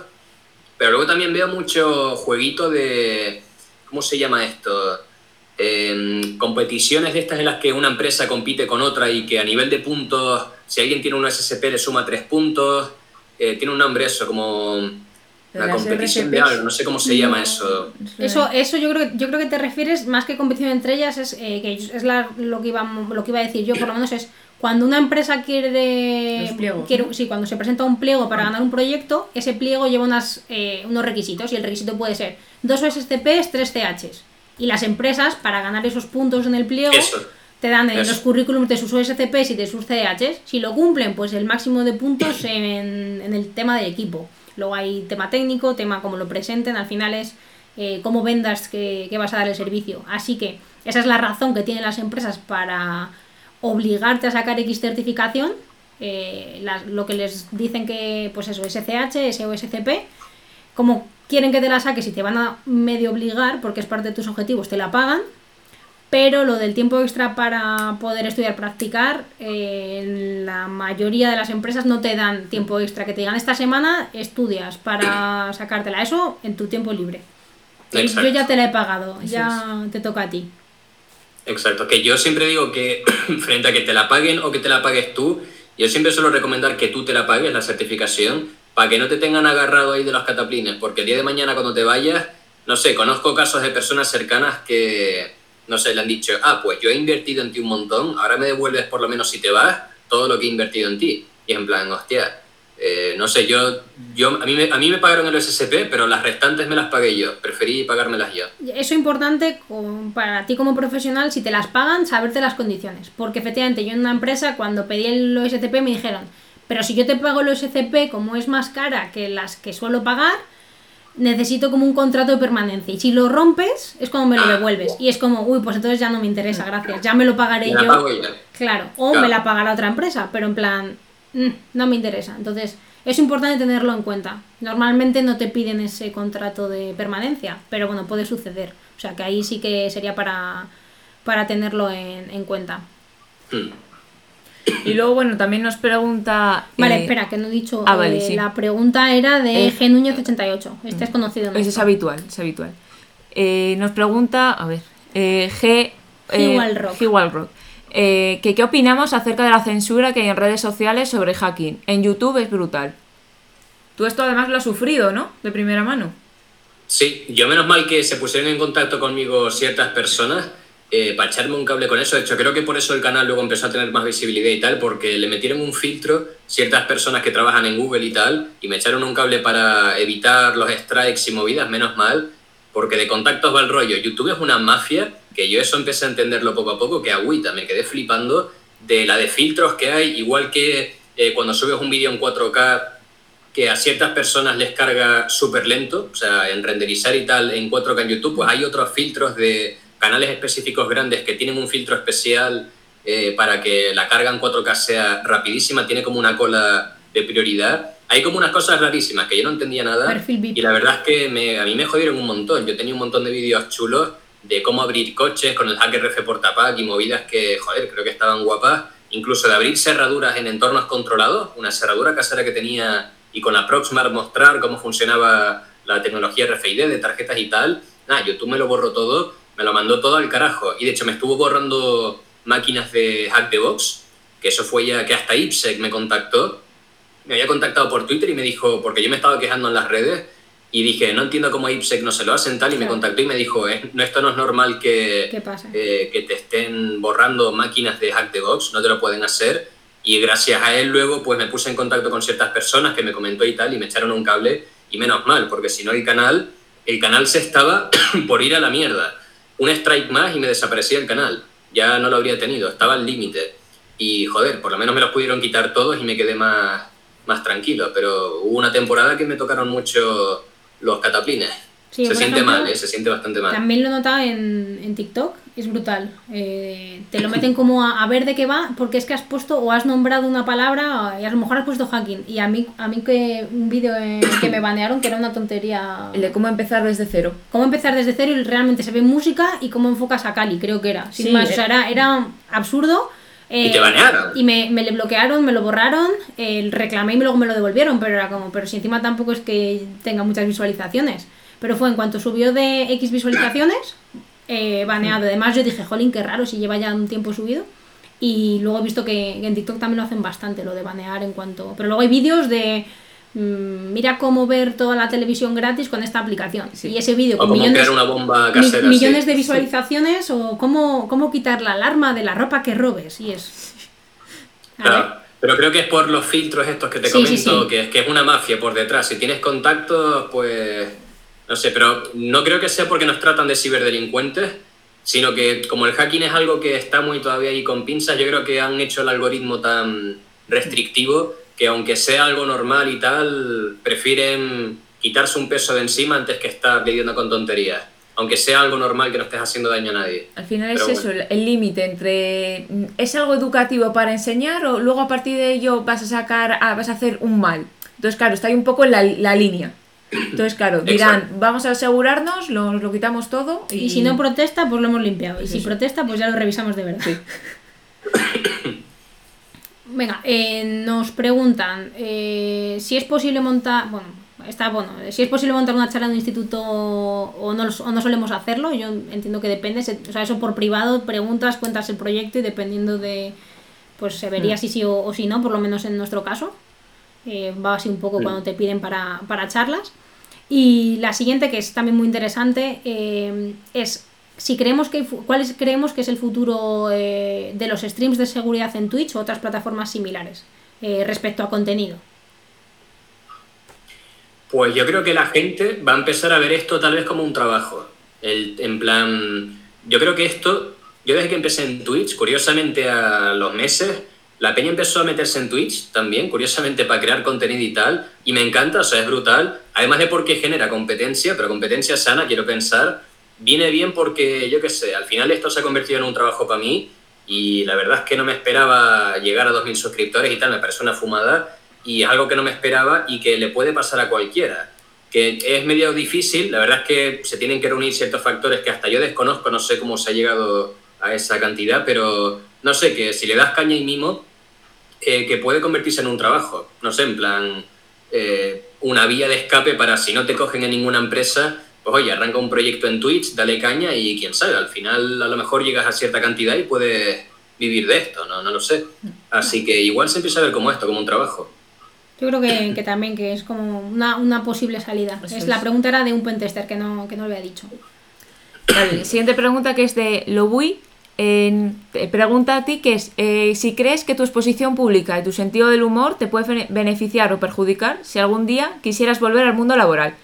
Pero luego también veo mucho jueguito de... ¿Cómo se llama esto? Em, competiciones de estas en las que una empresa compite con otra y que a nivel de puntos, si alguien tiene un SSP le suma tres puntos. Eh, tiene un nombre eso, como una Las competición de algo, no sé cómo se llama eso. Eso, eso yo creo, yo creo que te refieres más que competición entre ellas, es eh, que es la- lo, que iba, lo que iba a decir yo, por lo menos es cuando una empresa quiere, quiere ¿no? sí, cuando se presenta un pliego para ganar un proyecto, ese pliego lleva unas, eh, unos requisitos y el requisito puede ser dos OSCPs, tres CHs. Y las empresas, para ganar esos puntos en el pliego, Eso. te dan en los currículums de sus OSCPs y de sus CHs. Si lo cumplen, pues el máximo de puntos en, en el tema del equipo. Luego hay tema técnico, tema cómo lo presenten, al final es eh, cómo vendas que, que vas a dar el servicio. Así que esa es la razón que tienen las empresas para obligarte a sacar X certificación. eh, las- lo que les dicen que, pues eso, SCH, SOSCP, como quieren que te la saques y te van a medio obligar, porque es parte de tus objetivos, te la pagan, pero lo del tiempo extra para poder estudiar, practicar, eh, la mayoría de las empresas no te dan tiempo extra, que te digan esta semana estudias para sacártela, eso en tu tiempo libre. Exacto. Yo ya te la he pagado, Eso ya te toca a ti. Exacto, que yo siempre digo que frente a que te la paguen o que te la pagues tú, yo siempre suelo recomendar que tú te la pagues la certificación para que no te tengan agarrado ahí de los cataplines, porque el día de mañana cuando te vayas, no sé, conozco casos de personas cercanas que, no sé, le han dicho, ah, pues yo he invertido en ti un montón, ahora me devuelves por lo menos si te vas todo lo que he invertido en ti. Y en plan, hostia, Eh, no sé, yo, yo a, mí me, a mí me pagaron el SSP, pero las restantes me las pagué yo. Preferí pagármelas yo. Eso es importante para ti como profesional, si te las pagan, saberte las condiciones. Porque efectivamente yo en una empresa, cuando pedí el OSCP, me dijeron, pero si yo te pago el OSCP, como es más cara que las que suelo pagar, necesito como un contrato de permanencia. Y si lo rompes, es como me lo Ah, devuelves. Y es como, uy, pues entonces ya no me interesa, gracias. Ya me lo pagaré Me la yo. pago. Claro, o Claro. me la pagará otra empresa, pero en plan, mm, no me interesa. Entonces, es importante tenerlo en cuenta. Normalmente no te piden ese contrato de permanencia, pero bueno, puede suceder. O sea que ahí sí que sería para, para tenerlo en, en cuenta. Hmm. Y luego, bueno, también nos pregunta... Vale, eh, espera, que no he dicho. ah, vale, eh, sí. La pregunta era de Eh, G. Núñez 88. Este es conocido. Ese es habitual, es habitual. Eh, nos pregunta, a ver, eh, G. eh, Walrock. G. Walrock, eh, que qué opinamos acerca de la censura que hay en redes sociales sobre hacking. En YouTube es brutal. Tú esto además lo has sufrido, ¿no? De primera mano. Sí, yo menos mal que se pusieron en contacto conmigo ciertas personas eh, para echarme un cable con eso. De hecho, creo que por eso el canal luego empezó a tener más visibilidad y tal, porque le metieron un filtro ciertas personas que trabajan en Google y tal, y me echaron un cable para evitar los strikes y movidas, menos mal, porque de contactos va el rollo. YouTube es una mafia, que yo eso empecé a entenderlo poco a poco, que agüita, me quedé flipando de la de filtros que hay, igual que eh, cuando subes un vídeo en 4K que a ciertas personas les carga súper lento, o sea, en renderizar y tal en 4K en YouTube, pues hay otros filtros de canales específicos grandes que tienen un filtro especial eh, para que la carga en 4K sea rapidísima, tiene como una cola de prioridad. Hay como unas cosas rarísimas que yo no entendía nada y la verdad es que me- a mí me jodieron un montón. Yo tenía un montón de vídeos chulos de cómo abrir coches con el hack RF Portapack y movidas que, joder, creo que estaban guapas. Incluso de abrir cerraduras en entornos controlados, una cerradura casera que tenía y con la Proxmark mostrar cómo funcionaba la tecnología RFID de tarjetas y tal. Nada, YouTube me lo borró todo, me lo mandó todo al carajo. Y de hecho me estuvo borrando máquinas de hack de box, que eso fue ya que hasta IPSEC me contactó. Me había contactado por Twitter y me dijo, porque yo me estaba quejando en las redes, y dije, no entiendo cómo a IPSEC no se lo hacen tal, y me Claro. contactó y me dijo, "Eh, no, esto no es normal que, eh, que te estén borrando máquinas de hack de box, no te lo pueden hacer. Y gracias a él luego pues me puse en contacto con ciertas personas que me comentó y tal y me echaron un cable y menos mal, porque si no el canal, el canal se estaba por ir a la mierda. Un strike más y me desaparecía el canal. Ya no lo habría tenido, estaba al límite. Y joder, por lo menos me los pudieron quitar todos y me quedé más, más tranquilo. Pero hubo una temporada que me tocaron mucho los cataplines. Sí, se siente ejemplo, mal, ¿eh? se siente bastante mal. También lo he notado en, en TikTok, es brutal. Eh, te lo meten como a, a ver de qué va, porque es que has puesto o has nombrado una palabra y a lo mejor has puesto hacking. Y a mí, a mí que un vídeo en el que me banearon, que era una tontería. El de cómo empezar desde cero. Cómo empezar desde cero y realmente se ve música y cómo enfocas a Cali, creo que era. Sin Sí, más, o eh. sea, era, era absurdo. Y eh, te banearon. Y me, me le bloquearon, me lo borraron, eh, reclamé y luego me lo devolvieron, pero era como, pero si encima tampoco es que tenga muchas visualizaciones. Pero fue en cuanto subió de X visualizaciones, eh, baneado. Además yo dije, jolín, qué raro si lleva ya un tiempo subido. Y luego he visto que, en TikTok también lo hacen bastante, lo de banear en cuanto... Pero luego hay vídeos de... mm, Mira cómo ver toda la televisión gratis con esta aplicación. Sí. Y ese vídeo O con millones, crear una bomba mi- casera. millones sí. de visualizaciones o cómo, cómo quitar la alarma de la ropa que robes. Y es... A ver. Claro, pero creo que es por los filtros estos que te comento. Que, es, que es una mafia por detrás. Si tienes contactos, pues no sé, pero no creo que sea porque nos tratan de ciberdelincuentes, sino que como el hacking es algo que está muy todavía ahí con pinzas, yo creo que han hecho el algoritmo tan restrictivo que aunque sea algo normal y tal, prefieren quitarse un peso de encima antes que estar lidiando con tonterías. Aunque sea algo normal que no estés haciendo daño a nadie. Al final es eso, el- límite entre es algo educativo para enseñar o luego a partir de ello vas a sacar, a- vas a hacer un mal. Entonces, claro, está ahí un poco en la, la línea. Entonces, claro, dirán, Exacto. vamos a asegurarnos, lo, lo quitamos todo y, Y si no protesta, pues lo hemos limpiado. Y Es si eso. protesta, pues ya lo revisamos de verdad. Sí. Venga, eh, nos preguntan eh, si es posible montar. Bueno, está bueno. Si es posible montar una charla en un instituto o no, o no solemos hacerlo. Yo entiendo que depende. se- o sea, eso por privado preguntas, cuentas el proyecto y dependiendo de. Pues se vería Mm. si sí o, o si no, por lo menos en nuestro caso. Eh, va así un poco Mm. cuando te piden para, para charlas. Y la siguiente, que es también muy interesante, eh, es si creemos que fu- cuál es- creemos que es el futuro eh, de los streams de seguridad en Twitch o otras plataformas similares eh, respecto a contenido. Pues yo creo que la gente va a empezar a ver esto tal vez como un trabajo. El, en plan, yo creo que esto, yo desde que empecé en Twitch, curiosamente a los meses, la peña empezó a meterse en Twitch también, curiosamente para crear contenido y tal, y me encanta, o sea, es brutal, además de porque genera competencia, pero competencia sana, quiero pensar, viene bien porque, yo qué sé, al final esto se ha convertido en un trabajo para mí, y la verdad es que no me esperaba llegar a 2.000 suscriptores y tal, me parece una fumada, y es algo que no me esperaba y que le puede pasar a cualquiera. Que es medio difícil, la verdad es que se tienen que reunir ciertos factores que hasta yo desconozco, no sé cómo se ha llegado a esa cantidad, pero no sé, que si le das caña y mimo, eh, que puede convertirse en un trabajo. No sé, en plan, eh, una vía de escape para si no te cogen en ninguna empresa, pues oye, arranca un proyecto en Twitch, dale caña y quién sabe, al final a lo mejor llegas a cierta cantidad y puedes vivir de esto, no, no lo sé. Así que igual se empieza a ver como esto, como un trabajo. Yo creo que, que también que es como una, una posible salida. es, La pregunta era de un pentester que no, que no lo había dicho. Vale, siguiente pregunta que es de Lobui pregunta a ti que es eh, si crees que tu exposición pública y tu sentido del humor te puede beneficiar o perjudicar si algún día quisieras volver al mundo laboral,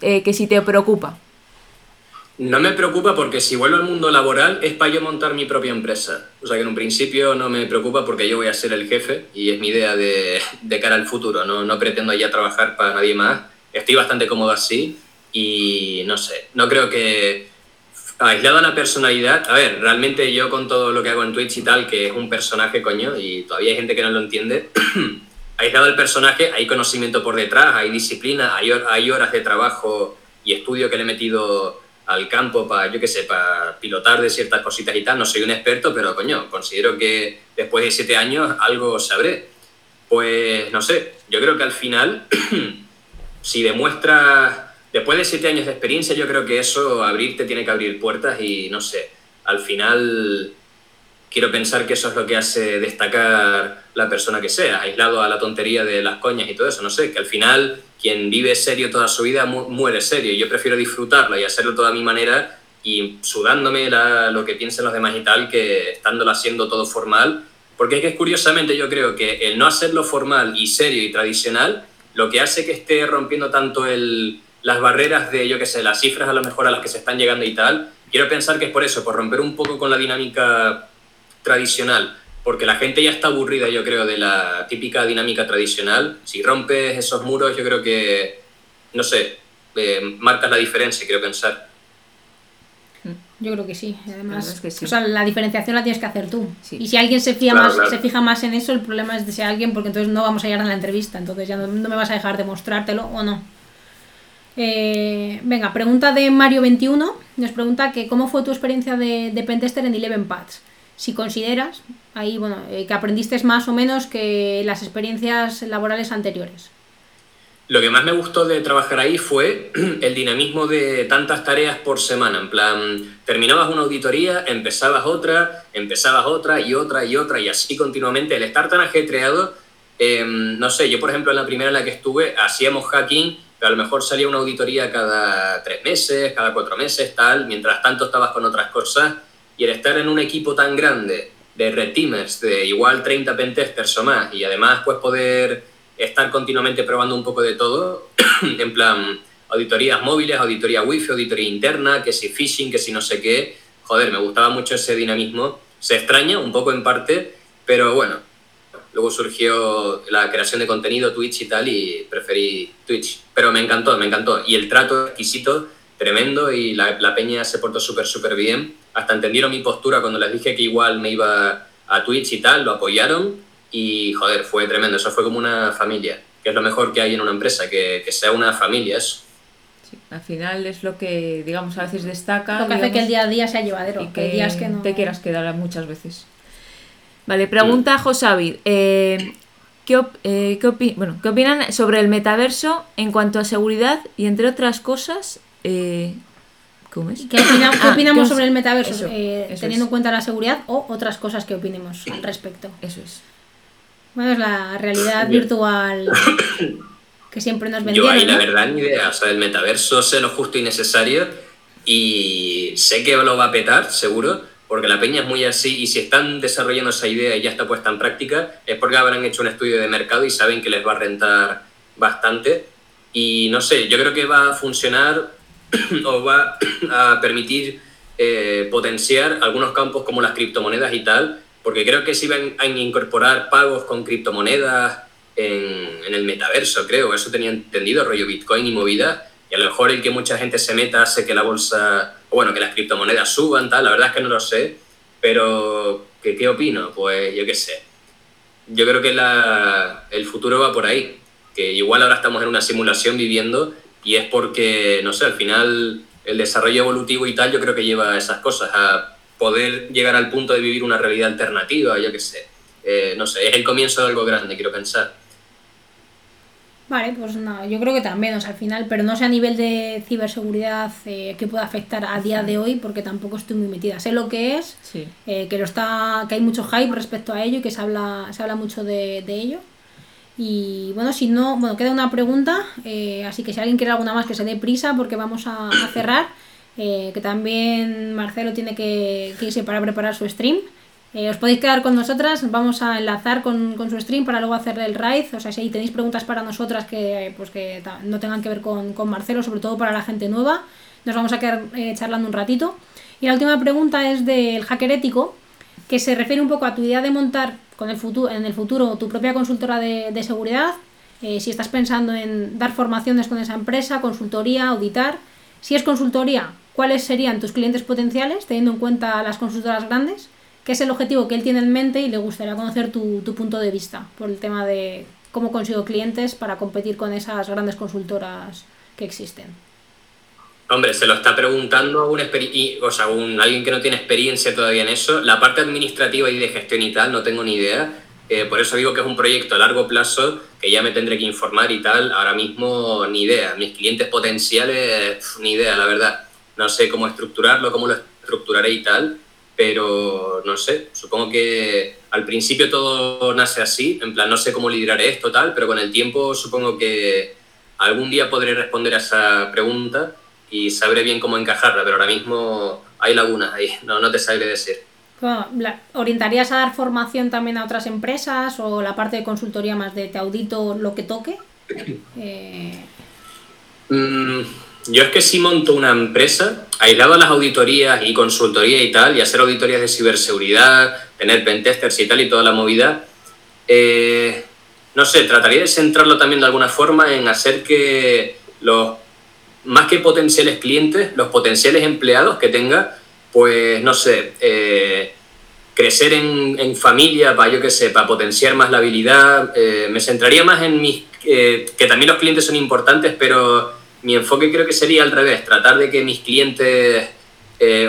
eh, que si te preocupa. No me preocupa porque si vuelvo al mundo laboral es para yo montar mi propia empresa. O sea que en un principio no me preocupa porque yo voy a ser el jefe y es mi idea de, de cara al futuro. No, no pretendo ya trabajar para nadie más. Estoy bastante cómodo así y no sé, no creo que aislado a la personalidad, a ver, realmente yo con todo lo que hago en Twitch y tal, que es un personaje, coño, y todavía hay gente que no lo entiende, aislado al personaje hay conocimiento por detrás, hay disciplina, hay, hay horas de trabajo y estudio que le he metido al campo para, yo qué sé, para pilotar de ciertas cositas y tal. No soy un experto, pero coño, considero que después de siete años algo sabré. Pues no sé, yo creo que al final, si demuestras después de siete años de experiencia, yo creo que eso, abrirte, tiene que abrir puertas y no sé, al final quiero pensar que eso es lo que hace destacar la persona que sea, aislado a la tontería de las coñas y todo eso, no sé, que al final quien vive serio toda su vida muere serio. Y yo prefiero disfrutarlo y hacerlo toda mi manera y sudándome lo que piensen los demás y tal que estándolo haciendo todo formal, porque es que curiosamente yo creo que el no hacerlo formal y serio y tradicional, lo que hace que esté rompiendo tanto el, las barreras de, yo qué sé, las cifras a lo mejor a las que se están llegando y tal, quiero pensar que es por eso, por romper un poco con la dinámica tradicional, porque la gente ya está aburrida, yo creo, de la típica dinámica tradicional. Si rompes esos muros, yo creo que, no sé, eh, marcas la diferencia, quiero pensar. Yo creo que sí, además. O sea, la diferenciación la tienes que hacer tú. Y si alguien se fija, más, se fija más en eso, el problema es de ese alguien, porque entonces no vamos a llegar a la entrevista, entonces ya no, no me vas a dejar demostrártelo o no. Eh, venga, pregunta de Mario21. Nos pregunta que cómo fue tu experiencia de, de Pentester en Eleven Pads. Si consideras, ahí, bueno, eh, que aprendiste más o menos que las experiencias laborales anteriores. Lo que más me gustó de trabajar ahí fue el dinamismo de tantas tareas por semana. En plan, terminabas una auditoría, empezabas otra, empezabas otra y otra y otra y así continuamente. El estar tan ajetreado, em, no sé, yo por ejemplo en la primera en la que estuve hacíamos hacking a lo mejor salía una auditoría cada tres meses, cada cuatro meses, tal, mientras tanto estabas con otras cosas, y el estar en un equipo tan grande de red teamers, de igual 30 pentesters o más, y además pues poder estar continuamente probando un poco de todo, en plan auditorías móviles, auditoría wifi, auditoría interna, que si phishing, que si no sé qué, joder, me gustaba mucho ese dinamismo, se extraña un poco en parte, pero bueno, Luego surgió la creación de contenido, Twitch y tal, y preferí Twitch. Pero me encantó, me encantó. Y el trato exquisito, tremendo, y la, la peña se portó súper, súper bien. Hasta entendieron mi postura cuando les dije que igual me iba a Twitch y tal, lo apoyaron. Y joder, fue tremendo. Eso fue como una familia, que es lo mejor que hay en una empresa, que, que sea una familia eso. Sí, al final es lo que, digamos, a veces destaca. Lo que hace que el día a día sea llevadero. Y que, días que no... te quieras quedar muchas veces. Vale, pregunta Josavid. Eh, ¿qué, eh, qué, bueno, ¿Qué opinan sobre el metaverso en cuanto a seguridad y entre otras cosas? Eh, ¿Cómo es? ¿Qué, ah, opinamos sobre el metaverso eh, teniendo en cuenta la seguridad o otras cosas que opinemos al respecto? Eso es. Bueno, es la realidad virtual que siempre nos vendieron. Yo ahí la verdad ni idea. O sea, el metaverso sé lo justo y necesario y sé que lo va a petar, seguro porque la peña es muy así y si están desarrollando esa idea y ya está puesta en práctica, es porque habrán hecho un estudio de mercado y saben que les va a rentar bastante. Y no sé, yo creo que va a funcionar o va a permitir eh, potenciar algunos campos como las criptomonedas y tal, porque creo que se iban a incorporar pagos con criptomonedas en, en el metaverso, creo, eso tenía entendido, rollo Bitcoin y movida, y a lo mejor el que mucha gente se meta hace que la bolsa, o bueno, que las criptomonedas suban, tal, la verdad es que no lo sé, pero ¿qué, qué opino? Pues yo qué sé. Yo creo que la, el futuro va por ahí, que igual ahora estamos en una simulación viviendo y es porque, no sé, al final el desarrollo evolutivo y tal yo creo que lleva a esas cosas, a poder llegar al punto de vivir una realidad alternativa, yo qué sé. Eh, no sé, es el comienzo de algo grande, quiero pensar. Vale, pues nada, yo creo que también, o sea, al final, pero no sé a nivel de ciberseguridad eh, que pueda afectar a día de hoy, porque tampoco estoy muy metida. Sé lo que es, eh, que lo está, que hay mucho hype respecto a ello y que se habla, se habla mucho de, de ello. Y bueno, si no, bueno, queda una pregunta, eh, así que si alguien quiere alguna más que se dé prisa porque vamos a, cerrar, eh, que también Marcelo tiene que, irse para preparar su stream. Eh, os podéis quedar con nosotras, vamos a enlazar con, su stream para luego hacerle el raid. O sea, si tenéis preguntas para nosotras que, pues que no tengan que ver con, con, Marcelo, sobre todo para la gente nueva, nos vamos a quedar charlando un ratito. Y la última pregunta es del hacker ético, que se refiere un poco a tu idea de montar con el futuro, en el futuro tu propia consultora de, seguridad, eh, si estás pensando en dar formaciones con esa empresa, consultoría, auditar. Si es consultoría, ¿cuáles serían tus clientes potenciales, teniendo en cuenta las consultoras grandes? ¿Qué es el objetivo que él tiene en mente y le gustaría conocer tu, tu punto de vista por el tema de cómo consigo clientes para competir con esas grandes consultoras que existen? Hombre, se lo está preguntando un, o sea, un alguien que no tiene experiencia todavía en eso. La parte administrativa y de gestión y tal, no tengo ni idea. Eh, por eso digo que es un proyecto a largo plazo que ya me tendré que informar y tal. Ahora mismo ni idea. Mis clientes potenciales, ni idea, la verdad. No sé cómo estructurarlo, cómo lo estructuraré y tal. Pero no sé, supongo que al principio todo nace así. En plan, no sé cómo liderar esto, tal. Pero con el tiempo supongo que algún día podré responder a esa pregunta y sabré bien cómo encajarla, pero ahora mismo hay lagunas ahí, no, no te sabré decir. ¿Orientarías a dar formación también a otras empresas o la parte de consultoría más de te audito lo que toque? Eh... Mm, yo es que si monto una empresa, aislado a las auditorías y consultoría y tal, y hacer auditorías de ciberseguridad, tener pentesters y tal y toda la movida, eh, no sé, trataría de centrarlo también de alguna forma en hacer que los más que potenciales clientes, los potenciales empleados que tenga, pues no sé, eh, crecer en, familia, para yo que sé, para potenciar más la habilidad. Eh, me centraría más en mis. Eh, que también los clientes son importantes, pero mi enfoque creo que sería al revés, tratar de que mis clientes.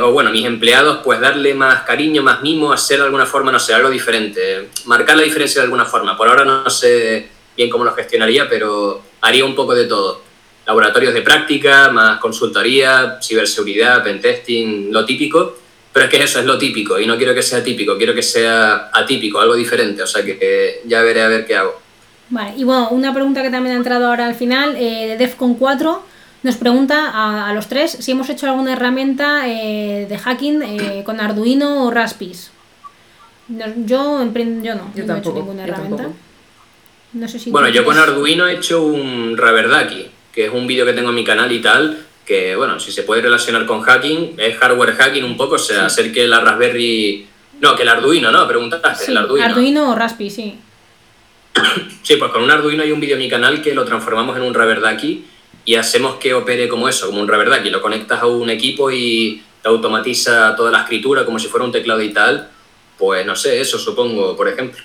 o bueno, mis empleados, pues darle más cariño, más mimo, hacer de alguna forma, no sé, algo diferente, marcar la diferencia de alguna forma. Por ahora no sé bien cómo lo gestionaría, pero haría un poco de todo laboratorios de práctica, más consultoría, ciberseguridad, pentesting, lo típico. Pero es que eso es lo típico y no quiero que sea típico, quiero que sea atípico, algo diferente. O sea que, ya veré a ver qué hago. Vale, y bueno, una pregunta que también ha entrado ahora al final, eh, de DEFCON 4, nos pregunta a, los tres si hemos hecho alguna herramienta eh, de hacking eh, con Arduino o Raspis. yo, yo no, yo no he hecho ninguna herramienta. No sé si bueno, yo con Arduino he hecho un Raverdaki que es un vídeo que tengo en mi canal y tal, que bueno, si se puede relacionar con hacking, es hardware hacking un poco, o sea, hacer que la Raspberry... No, que el Arduino, ¿no? Preguntaste, el Arduino. Arduino o Raspi, sí. sí, pues con un Arduino hay un vídeo en mi canal que lo transformamos en un Raverdaki y hacemos que opere como eso, como un Raverdaki. Lo conectas a un equipo y te automatiza toda la escritura como si fuera un teclado y tal. Pues no sé, eso supongo, por ejemplo.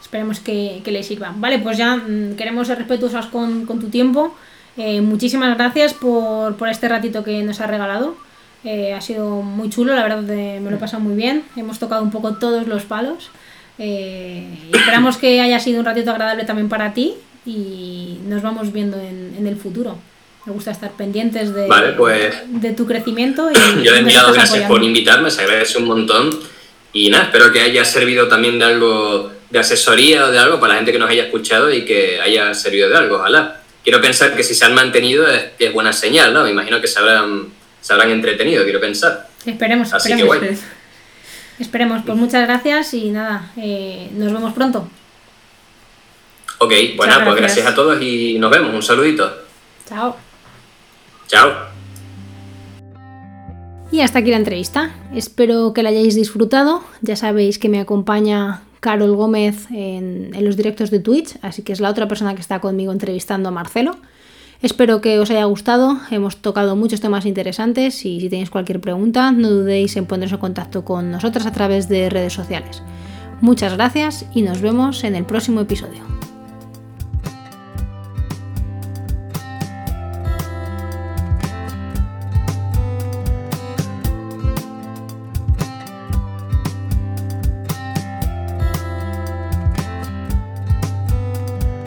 Esperemos que, que le sirva. Vale, pues ya mm, queremos ser respetuosos con, con tu tiempo. Eh, muchísimas gracias por, por, este ratito que nos has regalado. Eh, ha sido muy chulo, la verdad me lo he pasado muy bien. Hemos tocado un poco todos los palos. Eh, esperamos que haya sido un ratito agradable también para ti y nos vamos viendo en, en el futuro. Me gusta estar pendientes de, pues, de tu crecimiento. Y yo he enviado gracias por invitarme, se agradece un montón. Y nada, espero que haya servido también de algo de asesoría o de algo para la gente que nos haya escuchado y que haya servido de algo, ojalá. Quiero pensar que si se han mantenido es, es buena señal, ¿no? Me imagino que se habrán, se habrán entretenido, quiero pensar. Esperemos, Así esperemos. Que Esperemos, pues muchas gracias y nada, eh, nos vemos pronto. Ok, bueno, pues gracias a todos y nos vemos. Un saludito. Chao. Chao. Y hasta aquí la entrevista. Espero que la hayáis disfrutado. Ya sabéis que me acompaña Carol Gómez en, en, los directos de Twitch, así que es la otra persona que está conmigo entrevistando a Marcelo. Espero que os haya gustado, hemos tocado muchos temas interesantes y si tenéis cualquier pregunta no dudéis en poneros en contacto con nosotras a través de redes sociales. Muchas gracias y nos vemos en el próximo episodio.